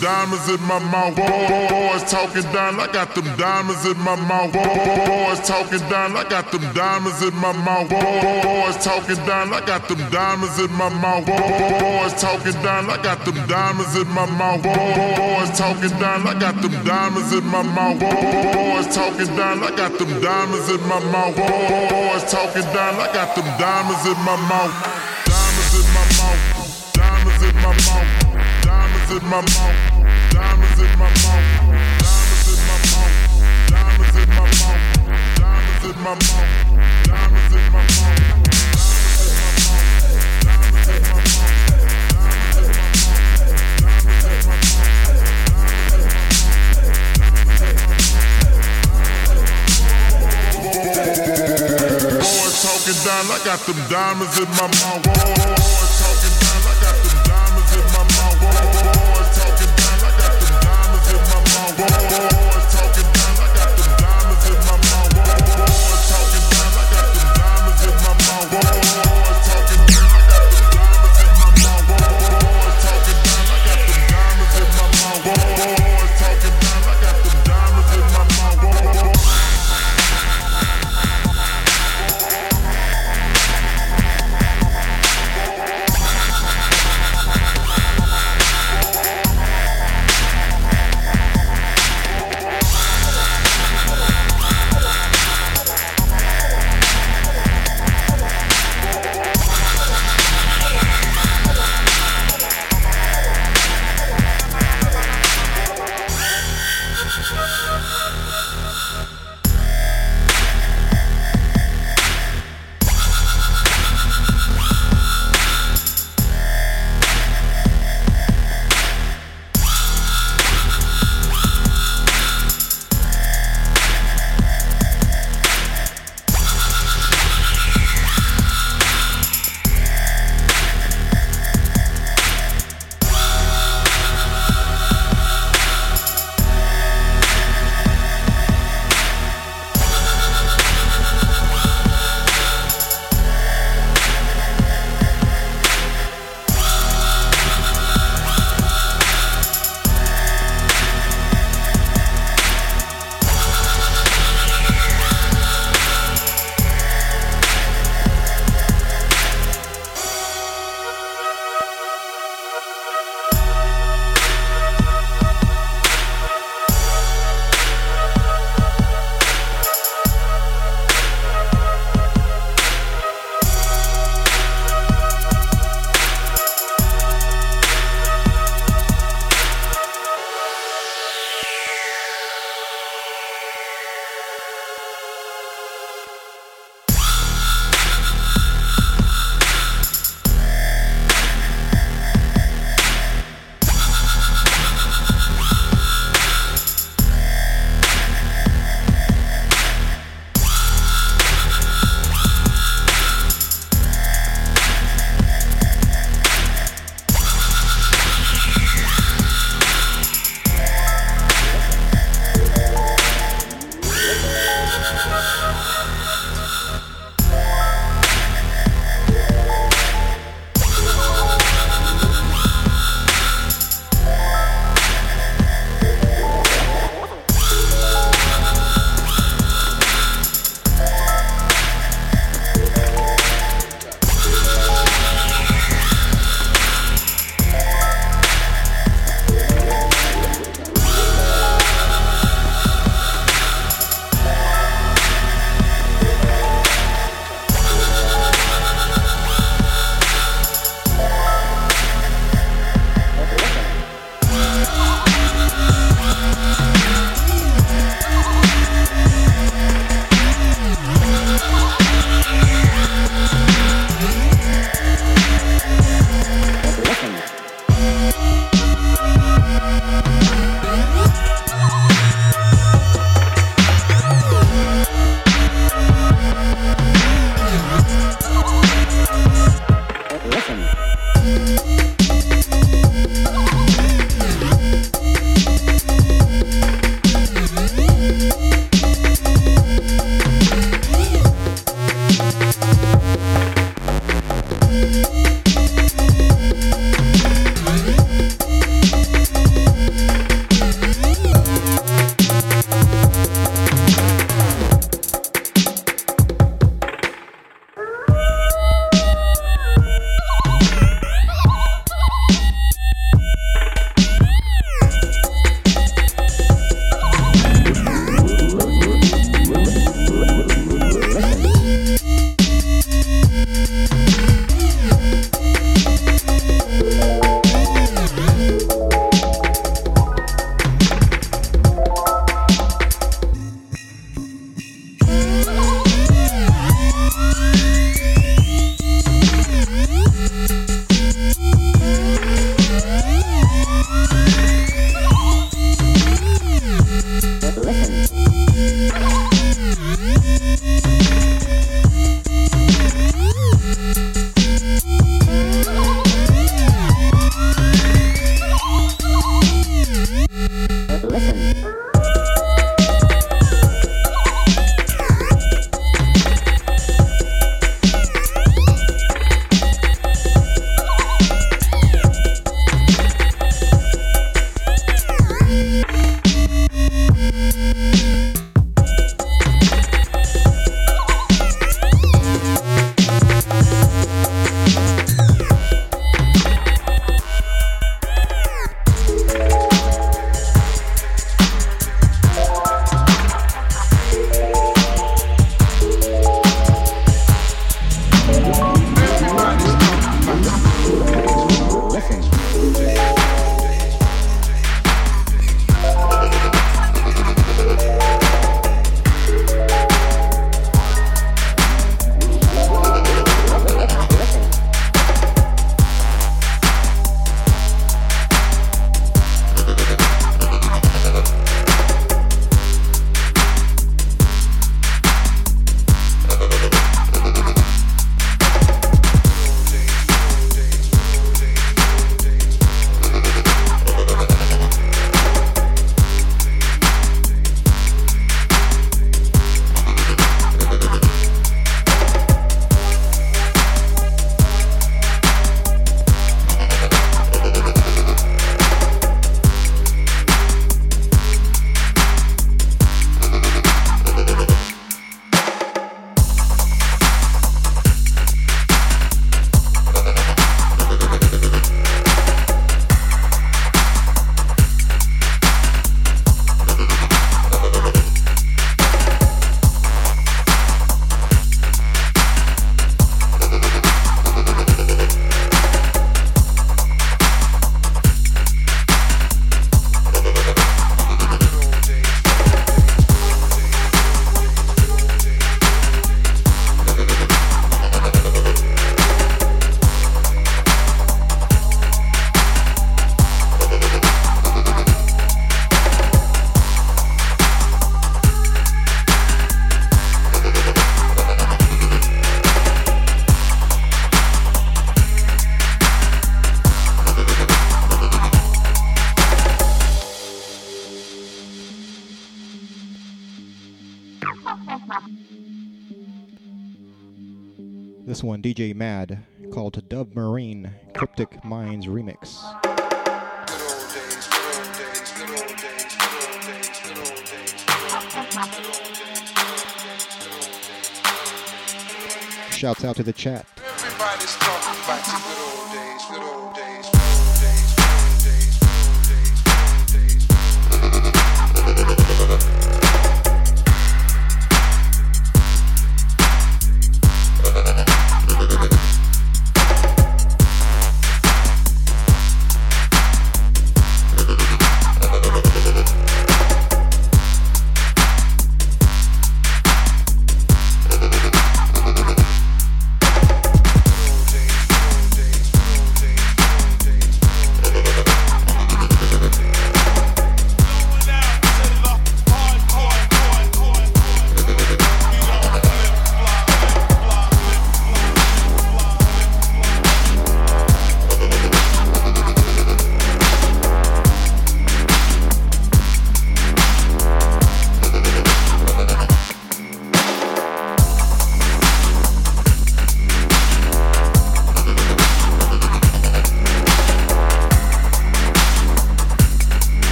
Diamonds in my mouth. Boys talking down, I got them diamonds in my mouth. Boys talking down, I got them diamonds in my mouth. Boys talking down, I got them diamonds in my mouth. Boys talking down, I got them diamonds in my mouth. Boys talking down, I got them diamonds in my mouth. Boys talking down, I got them diamonds in my mouth. Boys talking down, I got them diamonds in my mouth. In my mouth. Diamonds in my mouth. Diamonds in my mouth. Diamonds in my mouth. Diamonds in my mouth. Diamonds in my mouth. Boys talking down, I got them diamonds in my mouth. This one, DJ Madd, called Dub Marine Cryptic Minds Remix. Shouts out to the chat.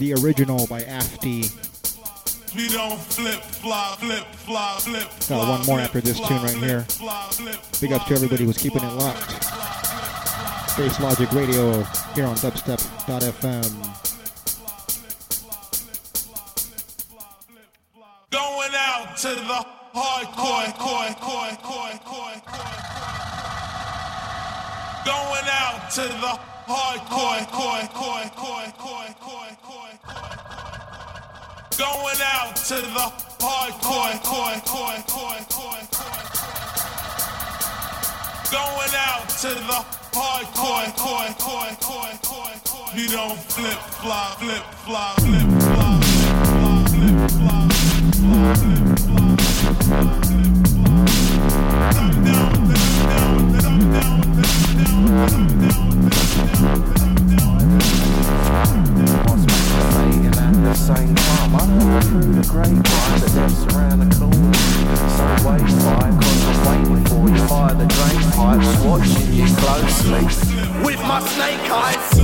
The Original by Afty. We don't flip, flop, flip, flop, flip. Got one more after this tune right here. Big up to everybody who's keeping it locked. Bass Logic Radio here on dubstep.fm. hardcore, going out to the hardcore, hardcore. You don't flip flop, flip flop, flip. With my snake eyes.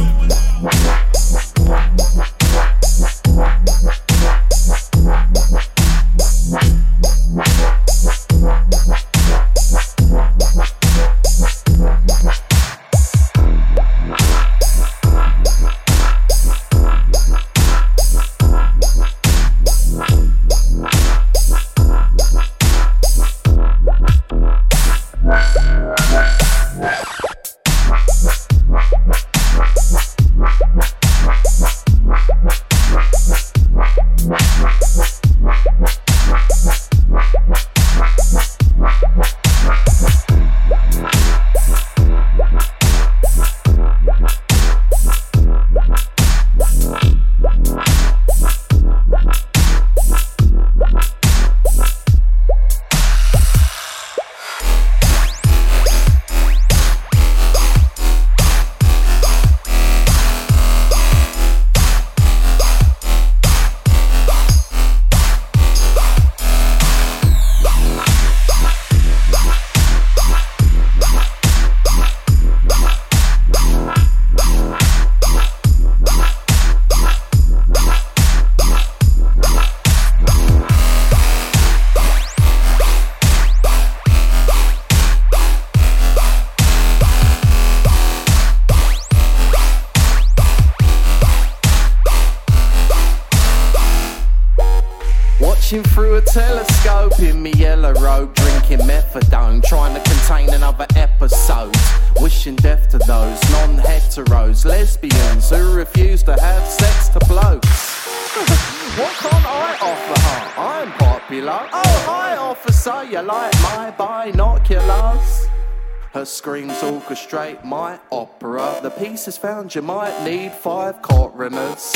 Is found, you might need five courtroomers.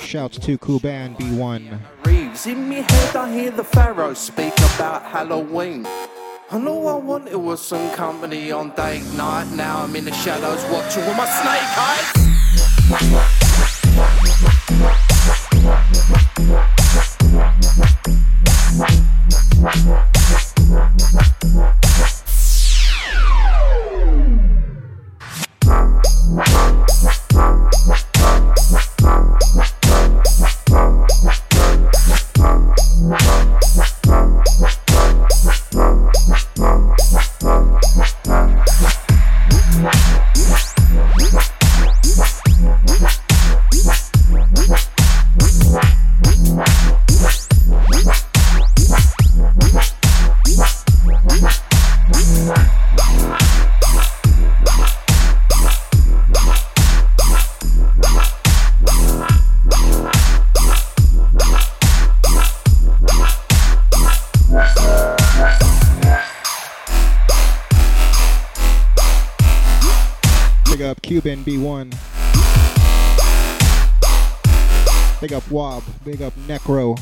Shouts to Kuban B1. Reeves, in me head I hear the pharaoh speak about Halloween. And all I wanted was some company on date night. Now I'm in the shadows watching with my snake eyes. Big up Necro.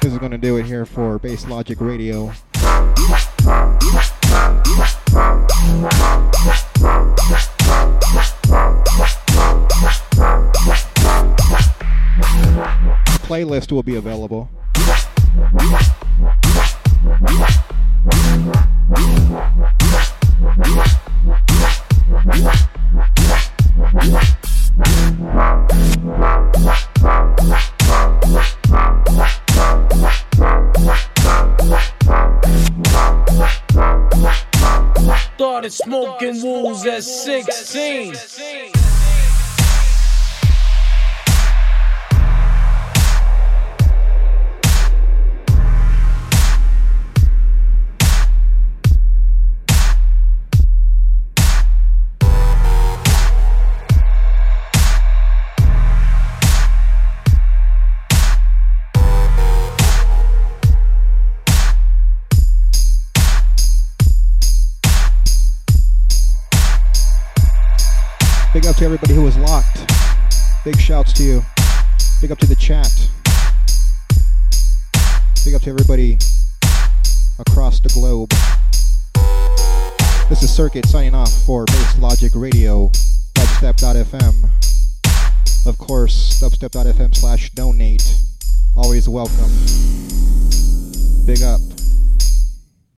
This is gonna do it here for Bass Logic Radio. Playlist will be available.